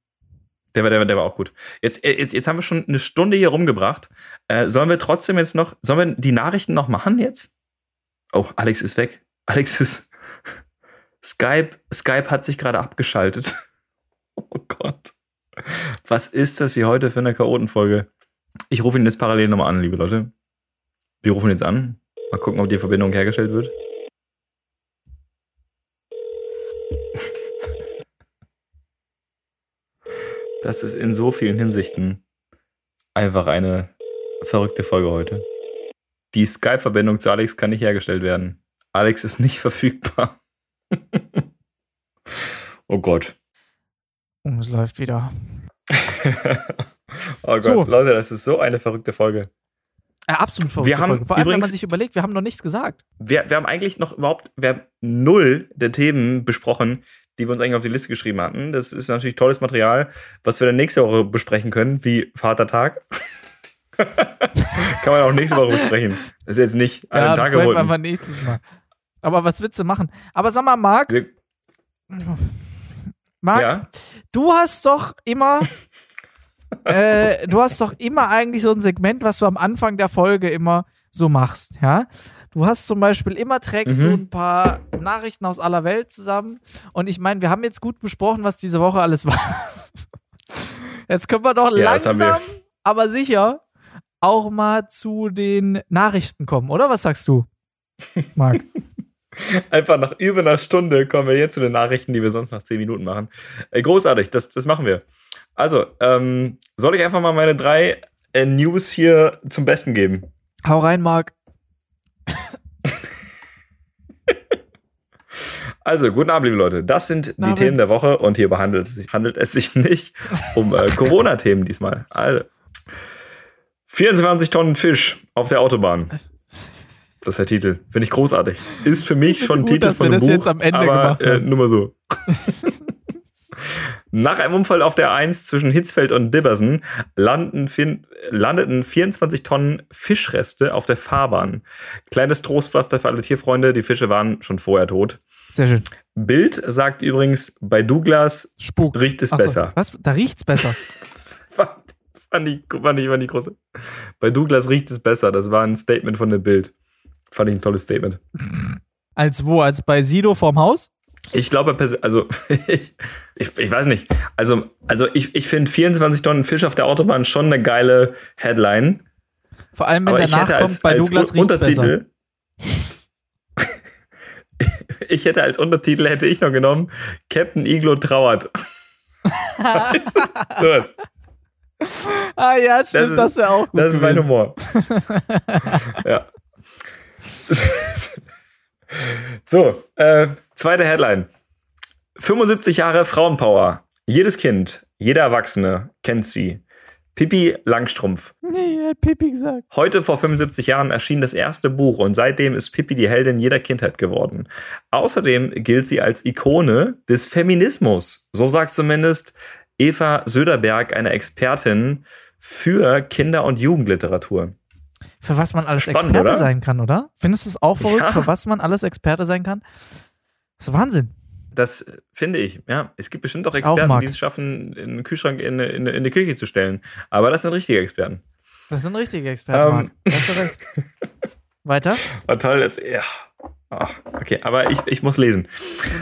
Der war, der, der war auch gut. Jetzt, äh, jetzt, jetzt haben wir schon eine Stunde hier rumgebracht. Äh, sollen wir trotzdem jetzt noch, sollen wir die Nachrichten noch machen jetzt? Oh, Alex ist weg. Alex ist. Skype, Skype hat sich gerade abgeschaltet. Oh Gott. Was ist das hier heute für eine Chaotenfolge? Ich rufe ihn jetzt parallel nochmal an, liebe Leute. Wir rufen jetzt an. Mal gucken, ob die Verbindung hergestellt wird. Das ist in so vielen Hinsichten einfach eine verrückte Folge heute. Die Skype-Verbindung zu Alex kann nicht hergestellt werden. Alex ist nicht verfügbar. oh Gott. Und es läuft wieder. oh Gott, So. Leute, das ist so eine verrückte Folge. Äh, absolut verrückte Wir haben Folge. Vor allem, wenn man übrigens- sich überlegt, wir haben noch nichts gesagt. Wir, wir haben eigentlich noch überhaupt, wir haben null der Themen besprochen, die wir uns eigentlich auf die Liste geschrieben hatten. Das ist natürlich tolles Material, was wir dann nächste Woche besprechen können, wie Vatertag. Kann man auch nächste Woche besprechen. Das ist jetzt nicht an den Tag geholt. mal nächstes Mal. Aber was willst du machen? Aber sag mal, Marc, Wir- Marc, Ja, du hast doch immer, äh, du hast doch immer eigentlich so ein Segment, was du am Anfang der Folge immer so machst, ja? Du hast zum Beispiel immer trägst Mhm. du ein paar Nachrichten aus aller Welt zusammen. Und ich meine, wir haben jetzt gut besprochen, was diese Woche alles war. Jetzt können wir doch Ja, langsam, wir. aber sicher auch mal zu den Nachrichten kommen, oder? Was sagst du, Marc? einfach nach über einer Stunde kommen wir jetzt zu den Nachrichten, die wir sonst nach zehn Minuten machen. Äh, großartig, das, das machen wir. Also, ähm, soll ich einfach mal meine drei äh, News hier zum Besten geben. Hau rein, Marc. Also, guten Abend, liebe Leute. Das sind die Abend. Themen der Woche und hierbei handelt es sich, handelt es sich nicht um äh, Corona-Themen diesmal. Also, 24 Tonnen Fisch auf der Autobahn. Das ist der Titel. Finde ich großartig. Ist für mich schon gut, Titel dass von wir einem das Buch, jetzt am Ende aber gemacht äh, nur mal so. Nach einem Unfall auf der 1 zwischen Hitzfeld und Dibbersen landen, fin- landeten 24 Tonnen Fischreste auf der Fahrbahn. Kleines Trostpflaster für alle Tierfreunde, die Fische waren schon vorher tot. Sehr schön. Bild sagt übrigens, bei Douglas Spukt. Riecht es so. besser. Was? Da riecht's besser. fand, fand, ich, fand, ich, fand ich große. Bei Douglas riecht es besser. Das war ein Statement von der Bild. Fand ich ein tolles Statement. Als wo? Als bei Sido vorm Haus? Ich glaube, also ich, ich, weiß nicht. Also, also ich, ich finde 24 Tonnen Fisch auf der Autobahn schon eine geile Headline. Vor allem, wenn aber hätte nachkommt, als, bei als Douglas. Untertitel. ich hätte als Untertitel hätte ich noch genommen, Captain Iglo trauert. so was. Ah ja, stimmt, ist- das wäre auch gut Das ist mein gewesen. Humor. ja. So, äh, zweite Headline. 75 Jahre Frauenpower. Jedes Kind, jeder Erwachsene kennt sie. Pippi Langstrumpf. Nee, er hat Pipi gesagt. Heute vor 75 Jahren erschien das erste Buch und seitdem ist Pippi die Heldin jeder Kindheit geworden. Außerdem gilt sie als Ikone des Feminismus. So sagt zumindest Eva Söderberg, eine Expertin für Kinder- und Jugendliteratur. Für was man alles Spannend, Experte oder? sein kann, oder? Findest du es auch verrückt, Ja. für was man alles Experte sein kann? Das ist Wahnsinn. Das äh, finde ich, ja. Es gibt bestimmt auch auch Experten, mag. die es schaffen, in den Kühlschrank in, in, in die Küche zu stellen. Aber das sind richtige Experten. Das sind richtige Experten, Ähm. Marc. Da Hast du recht. Weiter? War toll. Jetzt, ja. Ah, okay, aber ich, ich muss lesen.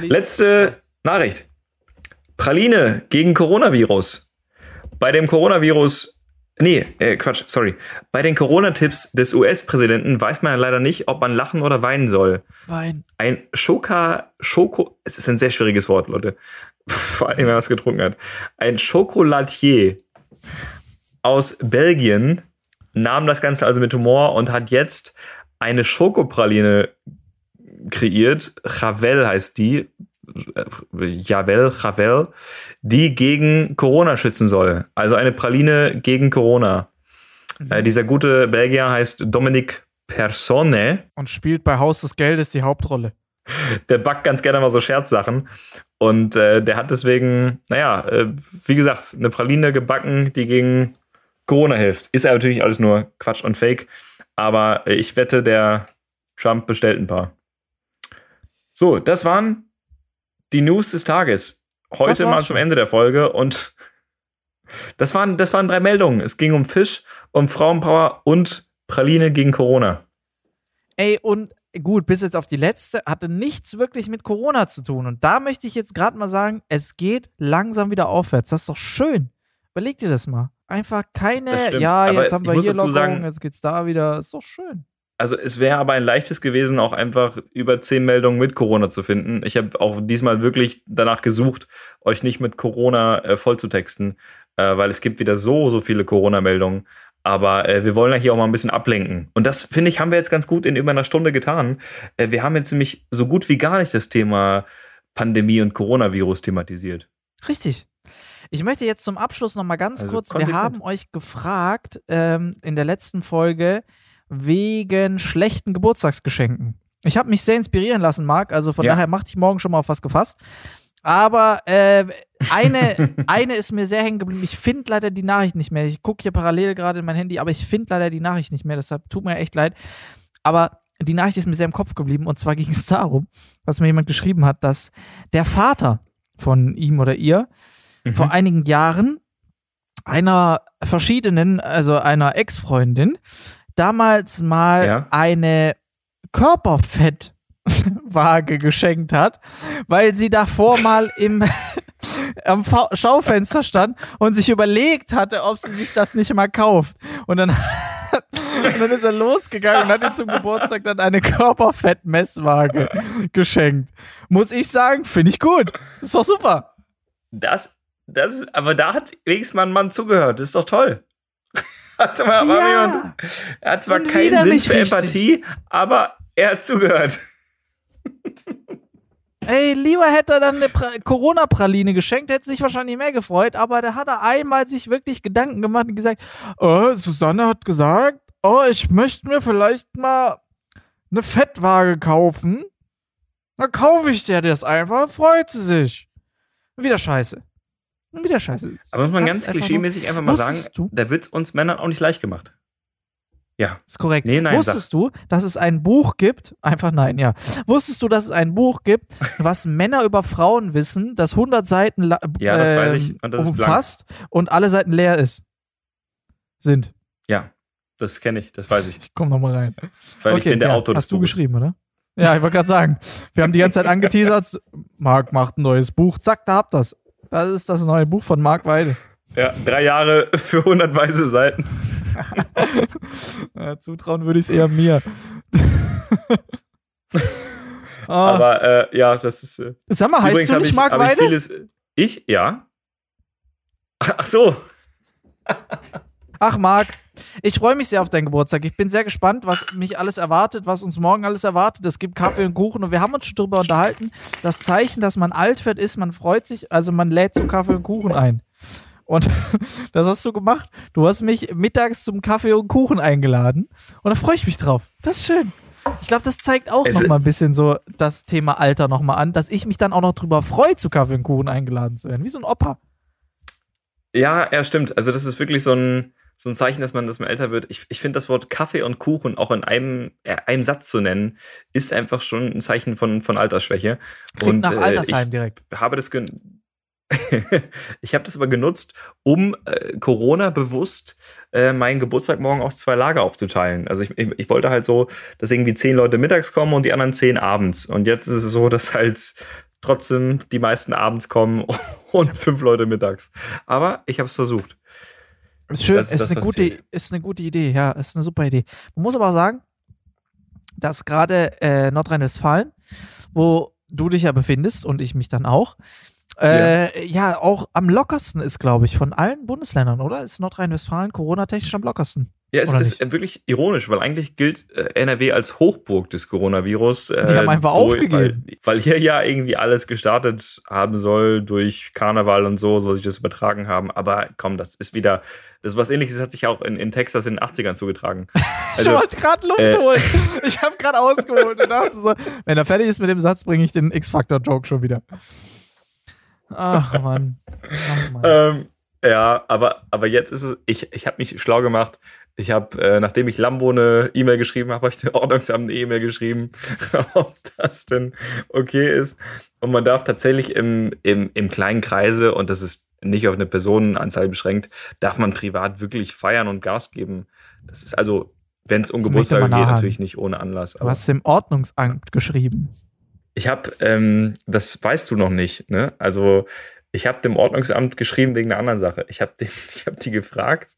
Letzte Nachricht. Praline gegen Coronavirus. Bei dem Coronavirus. Nee, äh, Quatsch, sorry. Bei den Corona-Tipps des US-Präsidenten weiß man ja leider nicht, ob man lachen oder weinen soll. Wein. Ein Schoka, Schoko, es ist ein sehr schwieriges Wort, Leute. Vor allem, wenn man es getrunken hat. Ein Chocolatier aus Belgien nahm das Ganze also mit Humor und hat jetzt eine Schokopraline kreiert. Javel heißt die. Äh, Javel, Javel, die gegen Corona schützen soll. Also eine Praline gegen Corona. Äh, dieser gute Belgier heißt Dominique Persone Und spielt bei Haus des Geldes die Hauptrolle. der backt ganz gerne mal so Scherzsachen. Und äh, der hat deswegen, naja, äh, wie gesagt, eine Praline gebacken, die gegen Corona hilft. Ist ja natürlich alles nur Quatsch und Fake. Aber äh, ich wette, der Trump bestellt ein paar. So, das waren die News des Tages. Heute mal schon. zum Ende der Folge. Und das waren, das waren drei Meldungen. Es ging um Fisch, um Frauenpower und Praline gegen Corona. Ey, und gut, bis jetzt auf die letzte, hatte nichts wirklich mit Corona zu tun. Und da möchte ich jetzt gerade mal sagen, es geht langsam wieder aufwärts. Das ist doch schön. Überleg dir das mal. Einfach keine, ja, Aber jetzt haben ich wir hier Lockerung, sagen- jetzt geht's da wieder. Ist doch schön. Also es wäre aber ein leichtes gewesen, auch einfach über zehn Meldungen mit Corona zu finden. Ich habe auch diesmal wirklich danach gesucht, euch nicht mit Corona äh, vollzutexten, äh, weil es gibt wieder so, so viele Corona-Meldungen. Aber äh, wir wollen ja hier auch mal ein bisschen ablenken. Und das, finde ich, haben wir jetzt ganz gut in über einer Stunde getan. Äh, wir haben jetzt nämlich so gut wie gar nicht das Thema Pandemie und Coronavirus thematisiert. Richtig. Ich möchte jetzt zum Abschluss noch mal ganz Also kurz, wir konsequent. haben euch gefragt ähm, in der letzten Folge wegen schlechten Geburtstagsgeschenken. Ich habe mich sehr inspirieren lassen, Marc, also von Ja. daher mach dich morgen schon mal auf was gefasst. Aber äh, eine, eine ist mir sehr hängen geblieben. Ich finde leider die Nachricht nicht mehr. Ich gucke hier parallel gerade in mein Handy, aber ich finde leider die Nachricht nicht mehr. Deshalb tut mir echt leid. Aber die Nachricht ist mir sehr im Kopf geblieben. Und zwar ging es darum, dass mir jemand geschrieben hat, dass der Vater von ihm oder ihr Mhm. vor einigen Jahren einer verschiedenen, also einer Ex-Freundin, damals mal Ja. eine Körperfettwaage geschenkt hat, weil sie davor mal im am Schaufenster stand und sich überlegt hatte, ob sie sich das nicht mal kauft. Und dann, und dann ist er losgegangen und hat ihr zum Geburtstag dann eine Körperfettmesswaage geschenkt. Muss ich sagen, finde ich gut. Ist doch super. Das, das, aber da hat wenigstens mal ein Mann zugehört. Ist doch toll. Warte mal, ja. er hat zwar keinen Sinn für richtig. Empathie, aber er hat zugehört. Ey, lieber hätte er dann eine Corona-Praline geschenkt, hätte sich wahrscheinlich mehr gefreut, aber da hat er einmal sich wirklich Gedanken gemacht und gesagt, oh, Susanne hat gesagt, oh, ich möchte mir vielleicht mal eine Fettwaage kaufen. Dann kaufe ich dir das einfach, freut sie sich. Wieder scheiße. Wieder scheiße. Aber muss man ganz klischeemäßig einfach mal sagen, du? da wird es uns Männern auch nicht leicht gemacht. Ja. Ist korrekt. Nee, nein, Wusstest sag. du, dass es ein Buch gibt? Einfach nein, ja. Wusstest du, dass es ein Buch gibt, was Männer über Frauen wissen, das 100 Seiten ja, das weiß ich. Und das umfasst und alle Seiten leer ist? Sind. Ja, das kenne ich, das weiß ich. Ich komm noch mal rein. Weil okay, ich bin der ja, Autor Hast du geschrieben, oder? Ja, ich wollte gerade sagen. Wir haben die ganze Zeit angeteasert. Marc macht ein neues Buch. Zack, da habt das. Das ist das neue Buch von Marc Weide. Ja, drei Jahre für 100 weiße Seiten. ja, zutrauen würde ich es eher mir. ah. Aber äh, ja, das ist. Äh, Sag mal, heißt du nicht Marc Weide? Ich, vieles, ich? Ja. Ach so. Ach, Marc, ich freue mich sehr auf deinen Geburtstag. Ich bin sehr gespannt, was mich alles erwartet, was uns morgen alles erwartet. Es gibt Kaffee und Kuchen und wir haben uns schon darüber unterhalten. Das Zeichen, dass man alt wird, ist, man freut sich, also man lädt zum Kaffee und Kuchen ein. Und das hast du gemacht. Du hast mich mittags zum Kaffee und Kuchen eingeladen. Und da freue ich mich drauf. Das ist schön. Ich glaube, das zeigt auch nochmal ein bisschen so das Thema Alter nochmal an, dass ich mich dann auch noch drüber freue, zu Kaffee und Kuchen eingeladen zu werden. Wie so ein Opa. Ja, ja, stimmt. Also, das ist wirklich so ein, so ein Zeichen, dass man, dass man älter wird. Ich, ich finde das Wort Kaffee und Kuchen auch in einem, äh, einem Satz zu nennen, ist einfach schon ein Zeichen von, von Altersschwäche. Klingt und nach äh, Altersheim ich direkt. habe das ich habe das aber genutzt, um äh, Corona bewusst äh, meinen Geburtstag morgen auf zwei Lager aufzuteilen. Also ich, ich, ich, wollte halt so, dass irgendwie zehn Leute mittags kommen und die anderen zehn abends. Und jetzt ist es so, dass halt trotzdem die meisten abends kommen und fünf Leute mittags. Aber ich habe es versucht. Ist schön, das, ist, das eine gute, ist eine gute Idee, ja, ist eine super Idee. Man muss aber auch sagen, dass gerade äh, Nordrhein-Westfalen, wo du dich ja befindest und ich mich dann auch, äh, ja. ja, auch am lockersten ist, glaube ich, von allen Bundesländern, oder? Ist Nordrhein-Westfalen Corona-technisch am lockersten? Ja, es ist nicht? wirklich ironisch, weil eigentlich gilt äh, NRW als Hochburg des Coronavirus. Äh, Die haben einfach durch, aufgegeben. Weil, weil, hier ja irgendwie alles gestartet haben soll durch Karneval und so, so sich das übertragen haben. Aber komm, das ist wieder, das was ähnliches hat sich auch in, in Texas in den 80ern zugetragen. Also, ich wollte gerade Luft äh, holen. Ich habe gerade ausgeholt und dachte so, wenn er fertig ist mit dem Satz, bringe ich den X-Factor-Joke schon wieder. Ach Mann. Ach, Mann. Ähm, ja, aber, aber jetzt ist es, ich, ich habe mich schlau gemacht. Ich habe, äh, nachdem ich Lambo eine E-Mail geschrieben habe, habe ich dem Ordnungsamt eine E-Mail geschrieben, ob das denn okay ist. Und man darf tatsächlich im, im, im kleinen Kreise, und das ist nicht auf eine Personenanzahl beschränkt, darf man privat wirklich feiern und Gas geben. Das ist also, wenn es um Geburtstage geht, natürlich nicht ohne Anlass. Du hast dem Ordnungsamt geschrieben. Ich habe, ähm, das weißt du noch nicht, ne? Also ich habe dem Ordnungsamt geschrieben wegen einer anderen Sache. Ich habe hab die gefragt.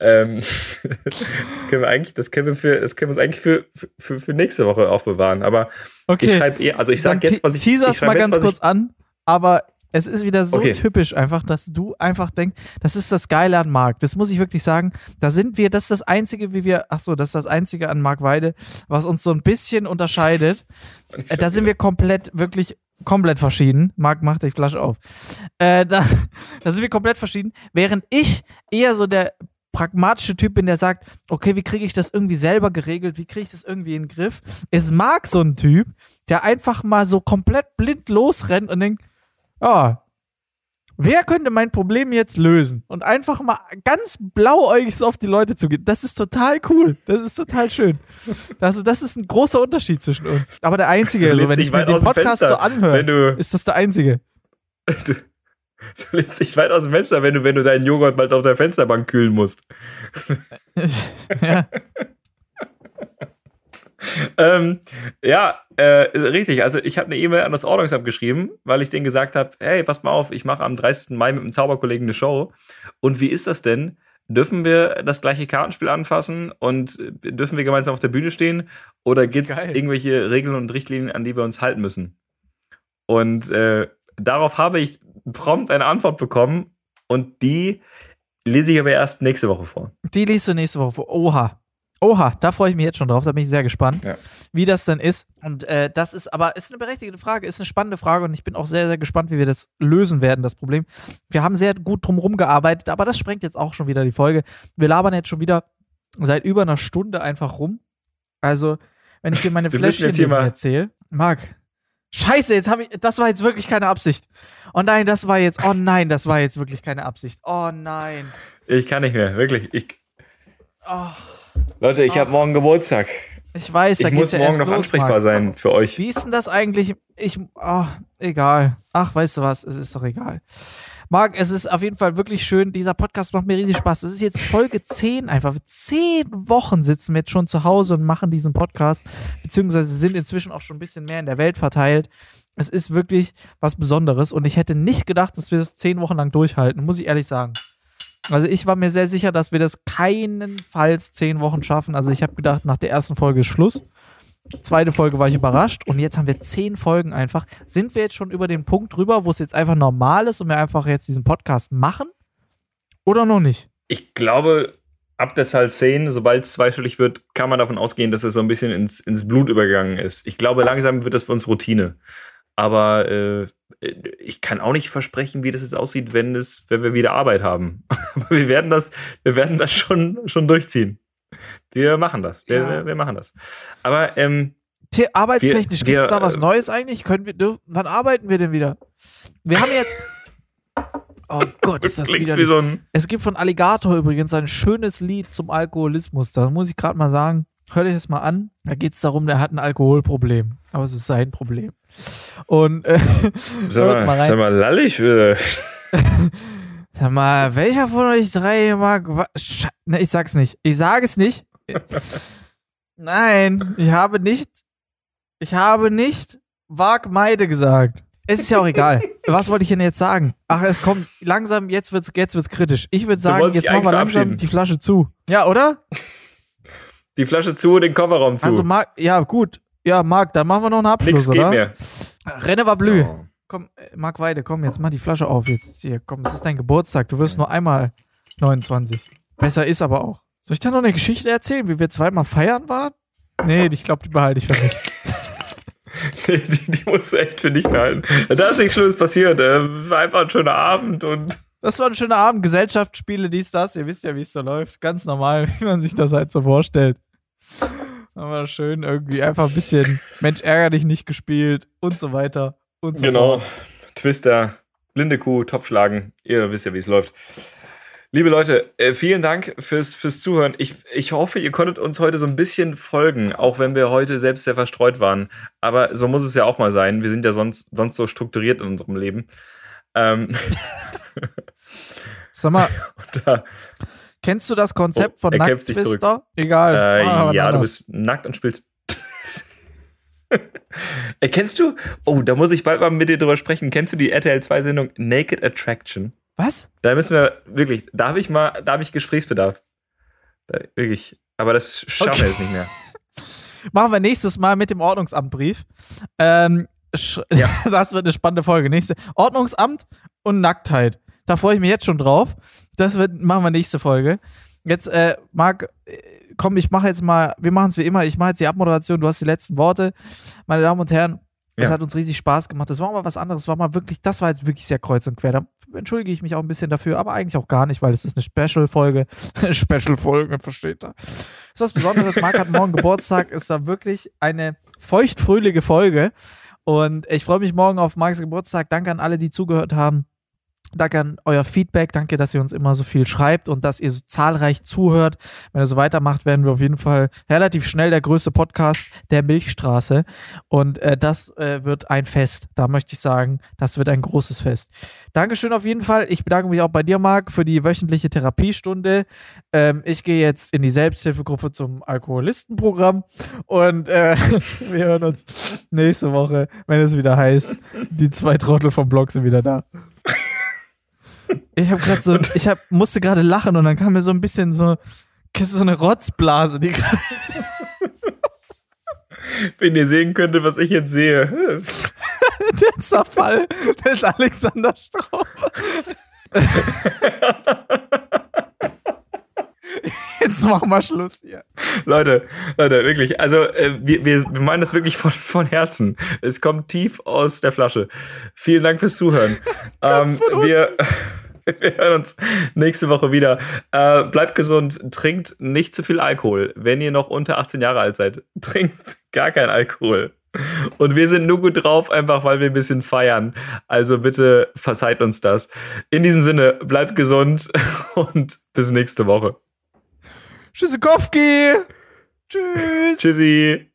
ähm, das können wir eigentlich, das können wir für, das können wir uns eigentlich für, für, für nächste Woche aufbewahren. Aber okay. ich schreibe eher, also ich sage jetzt, was ich. Teaser ich mal ganz kurz ich, an, aber es ist wieder so okay. typisch einfach, dass du einfach denkst, das ist das Geile an Marc. Das muss ich wirklich sagen. Da sind wir, das ist das Einzige, wie wir, ach so, das ist das Einzige an Marc Weide, was uns so ein bisschen unterscheidet. Äh, da sind wir komplett, wirklich komplett verschieden. Marc, mach die Flasche auf. Äh, da, da sind wir komplett verschieden. Während ich eher so der pragmatische Typ bin, der sagt, okay, wie kriege ich das irgendwie selber geregelt? Wie kriege ich das irgendwie in den Griff? Ist Marc so ein Typ, der einfach mal so komplett blind losrennt und denkt, ja, wer könnte mein Problem jetzt lösen? Und einfach mal ganz blauäugig so auf die Leute zugehen. Das ist total cool. Das ist total schön. Das, das ist ein großer Unterschied zwischen uns. Aber der einzige, also wenn ich mir den Podcast so anhöre, ist das der einzige. Du, du lehnst dich weit aus dem Fenster, wenn du, wenn du deinen Joghurt bald auf der Fensterbank kühlen musst. ja. ähm, ja, äh, richtig. Also ich habe eine E-Mail an das Ordnungsamt geschrieben, weil ich denen gesagt habe, hey, pass mal auf, ich mache am 30. Mai mit einem Zauberkollegen eine Show. Und wie ist das denn? Dürfen wir das gleiche Kartenspiel anfassen und dürfen wir gemeinsam auf der Bühne stehen? Oder gibt es irgendwelche Regeln und Richtlinien, an die wir uns halten müssen? Und äh, darauf habe ich prompt eine Antwort bekommen und die lese ich aber erst nächste Woche vor. Die liest du nächste Woche vor. Oha. Oha, da freue ich mich jetzt schon drauf. Da bin ich sehr gespannt, Ja. wie das denn ist. Und äh, das ist aber ist eine berechtigte Frage, ist eine spannende Frage und ich bin auch sehr, sehr gespannt, wie wir das lösen werden, das Problem. Wir haben sehr gut drumherum gearbeitet, aber das sprengt jetzt auch schon wieder die Folge. Wir labern jetzt schon wieder seit über einer Stunde einfach rum. Also, wenn ich dir meine Fläschchen erzähle. Marc, scheiße, jetzt habe ich, das war jetzt wirklich keine Absicht. Oh nein, das war jetzt, oh nein, das war jetzt wirklich keine Absicht. Oh nein. Ich kann nicht mehr, wirklich. Ich, Oh, Leute, ich habe morgen Geburtstag. ich weiß, da Ich muss ja morgen noch los, ansprechbar Marc. sein für euch. Wie ist denn das eigentlich? Ich, oh, egal. Ach, weißt du was? Es ist doch egal. Marc, es ist auf jeden Fall wirklich schön. Dieser Podcast macht mir riesig Spaß. Es ist jetzt Folge 10 einfach. Zehn Wochen sitzen wir jetzt schon zu Hause und machen diesen Podcast. Beziehungsweise sind inzwischen auch schon ein bisschen mehr in der Welt verteilt. Es ist wirklich was Besonderes und ich hätte nicht gedacht, dass wir das zehn Wochen lang durchhalten, muss ich ehrlich sagen. Also ich war mir sehr sicher, dass wir das keinenfalls zehn Wochen schaffen. Also ich habe gedacht, nach der ersten Folge ist Schluss. Zweite Folge war ich überrascht und jetzt haben wir zehn Folgen einfach. Sind wir jetzt schon über den Punkt drüber, wo es jetzt einfach normal ist und wir einfach jetzt diesen Podcast machen? Oder noch nicht? Ich glaube, ab der Zahl 10, sobald es zweistellig wird, kann man davon ausgehen, dass es so ein bisschen ins, ins Blut übergegangen ist. Ich glaube, langsam wird das für uns Routine. Aber äh, ich kann auch nicht versprechen, wie das jetzt aussieht, wenn, es, wenn wir wieder Arbeit haben. Aber wir werden das, wir werden das schon, schon durchziehen. Wir machen das. Wir, Ja. wir, machen das. Aber ähm, The arbeitstechnisch gibt es da was äh, Neues eigentlich? Können wir, dürfen, wann arbeiten wir denn wieder? Wir haben jetzt. Oh Gott, ist das wieder. wie so ein. Es gibt von Alligator übrigens ein schönes Lied zum Alkoholismus. Da muss ich gerade mal sagen, hört euch das mal an. Da geht es darum, der hat ein Alkoholproblem. Aber es ist sein Problem. Und äh, Sag mal, mal rein. sag mal lallig. Äh, Sag mal, welcher von euch drei mag. Ne, ich sag's nicht. Ich sage es nicht. Nein, ich habe nicht. Ich habe nicht Wag Meide gesagt. Es ist ja auch egal. Was wollte ich denn jetzt sagen? Ach, es kommt langsam, jetzt wird's, jetzt wird's kritisch. Ich würde sagen, jetzt dich machen wir langsam die Flasche zu. Ja, oder? Die Flasche zu, den Kofferraum zu. Also, Marc, ja, gut. Ja, Marc, dann machen wir noch einen Abschluss, Nix geht oder? mehr. Renne war blü. Oh. Komm, äh, Marc Weide, komm, jetzt mach die Flasche auf. Jetzt hier, komm, es ist dein Geburtstag. Du wirst nur einmal 29. Besser ist aber auch. Soll ich da noch eine Geschichte erzählen, wie wir zweimal feiern waren? Nee, ich glaube, die behalte ich für mich. Die, die, die musst du echt für dich behalten. Da ist nichts Schlimmes passiert. Äh, war einfach ein schöner Abend und Das war ein schöner Abend. Gesellschaftsspiele, dies, das. Ihr wisst ja, wie es so läuft. Ganz normal, wie man sich das halt so vorstellt. Aber schön irgendwie einfach ein bisschen Mensch ärger dich nicht gespielt und so weiter und so genau. fort. Twister, blinde Kuh, Topfschlagen. Ihr wisst ja, wie es läuft. Liebe Leute, äh, vielen Dank fürs, fürs Zuhören. Ich, ich hoffe, ihr konntet uns heute so ein bisschen folgen, auch wenn wir heute selbst sehr verstreut waren. Aber so muss es ja auch mal sein. Wir sind ja sonst, sonst so strukturiert in unserem Leben. Ähm, Sag mal, da, kennst du das Konzept Oh, von er Nacktwister? Egal. Äh, wann ja, du bist nackt und spielst. äh, kennst du? Oh, da muss ich bald mal mit dir drüber sprechen. Kennst du die RTL 2 Sendung Naked Attraction? Was? Da müssen wir wirklich, da habe ich mal, da habe ich Gesprächsbedarf. Da, wirklich. Aber das schaffen Okay. wir jetzt nicht mehr. Machen wir nächstes Mal mit dem Ordnungsamtbrief. Ähm, Ja. Das wird eine spannende Folge. Nächste Ordnungsamt und Nacktheit. Da freue ich mich jetzt schon drauf. Das wird, machen wir nächste Folge. Jetzt, äh, Marc, äh, komm, ich mache jetzt mal, wir machen es wie immer, ich mache jetzt die Abmoderation, du hast die letzten Worte. Meine Damen und Herren, es Ja. hat uns riesig Spaß gemacht. Das war mal was anderes, war mal wirklich, das war jetzt wirklich sehr kreuz und quer. Da entschuldige ich mich auch ein bisschen dafür, aber eigentlich auch gar nicht, weil es ist eine Special-Folge. Special-Folge, versteht ihr? ist was Besonderes. Marc hat morgen Geburtstag. Es war wirklich eine feuchtfröhliche Folge. Und ich freue mich morgen auf Marcs Geburtstag. Danke an alle, die zugehört haben. Danke an euer Feedback. Danke, dass ihr uns immer so viel schreibt und dass ihr so zahlreich zuhört. Wenn ihr so weitermacht, werden wir auf jeden Fall relativ schnell der größte Podcast der Milchstraße. Und äh, das äh, wird ein Fest. Da möchte ich sagen, das wird ein großes Fest. Dankeschön auf jeden Fall. Ich bedanke mich auch bei dir, Marc, für die wöchentliche Therapiestunde. Ähm, ich gehe jetzt in die Selbsthilfegruppe zum Alkoholistenprogramm und äh, wir hören uns nächste Woche, wenn es wieder heißt, die zwei Trottel vom Blog sind wieder da. Ich habe gerade so, ich hab, musste gerade lachen und dann kam mir so ein bisschen so, so eine Rotzblase, die Wenn ihr sehen könntet, was ich jetzt sehe. Der Zerfall des Alexander Straub. Jetzt machen wir Schluss hier. Leute, Leute, wirklich, also äh, wir, wir meinen das wirklich von, von Herzen. Es kommt tief aus der Flasche. Vielen Dank fürs Zuhören. ähm, wir, wir hören uns nächste Woche wieder. Äh, bleibt gesund, trinkt nicht zu viel Alkohol. Wenn ihr noch unter 18 Jahre alt seid, trinkt gar kein Alkohol. Und wir sind nur gut drauf, einfach weil wir ein bisschen feiern. Also bitte verzeiht uns das. In diesem Sinne, bleibt gesund und bis nächste Woche. Tschüssikowski. Tschüss. Tschüssi.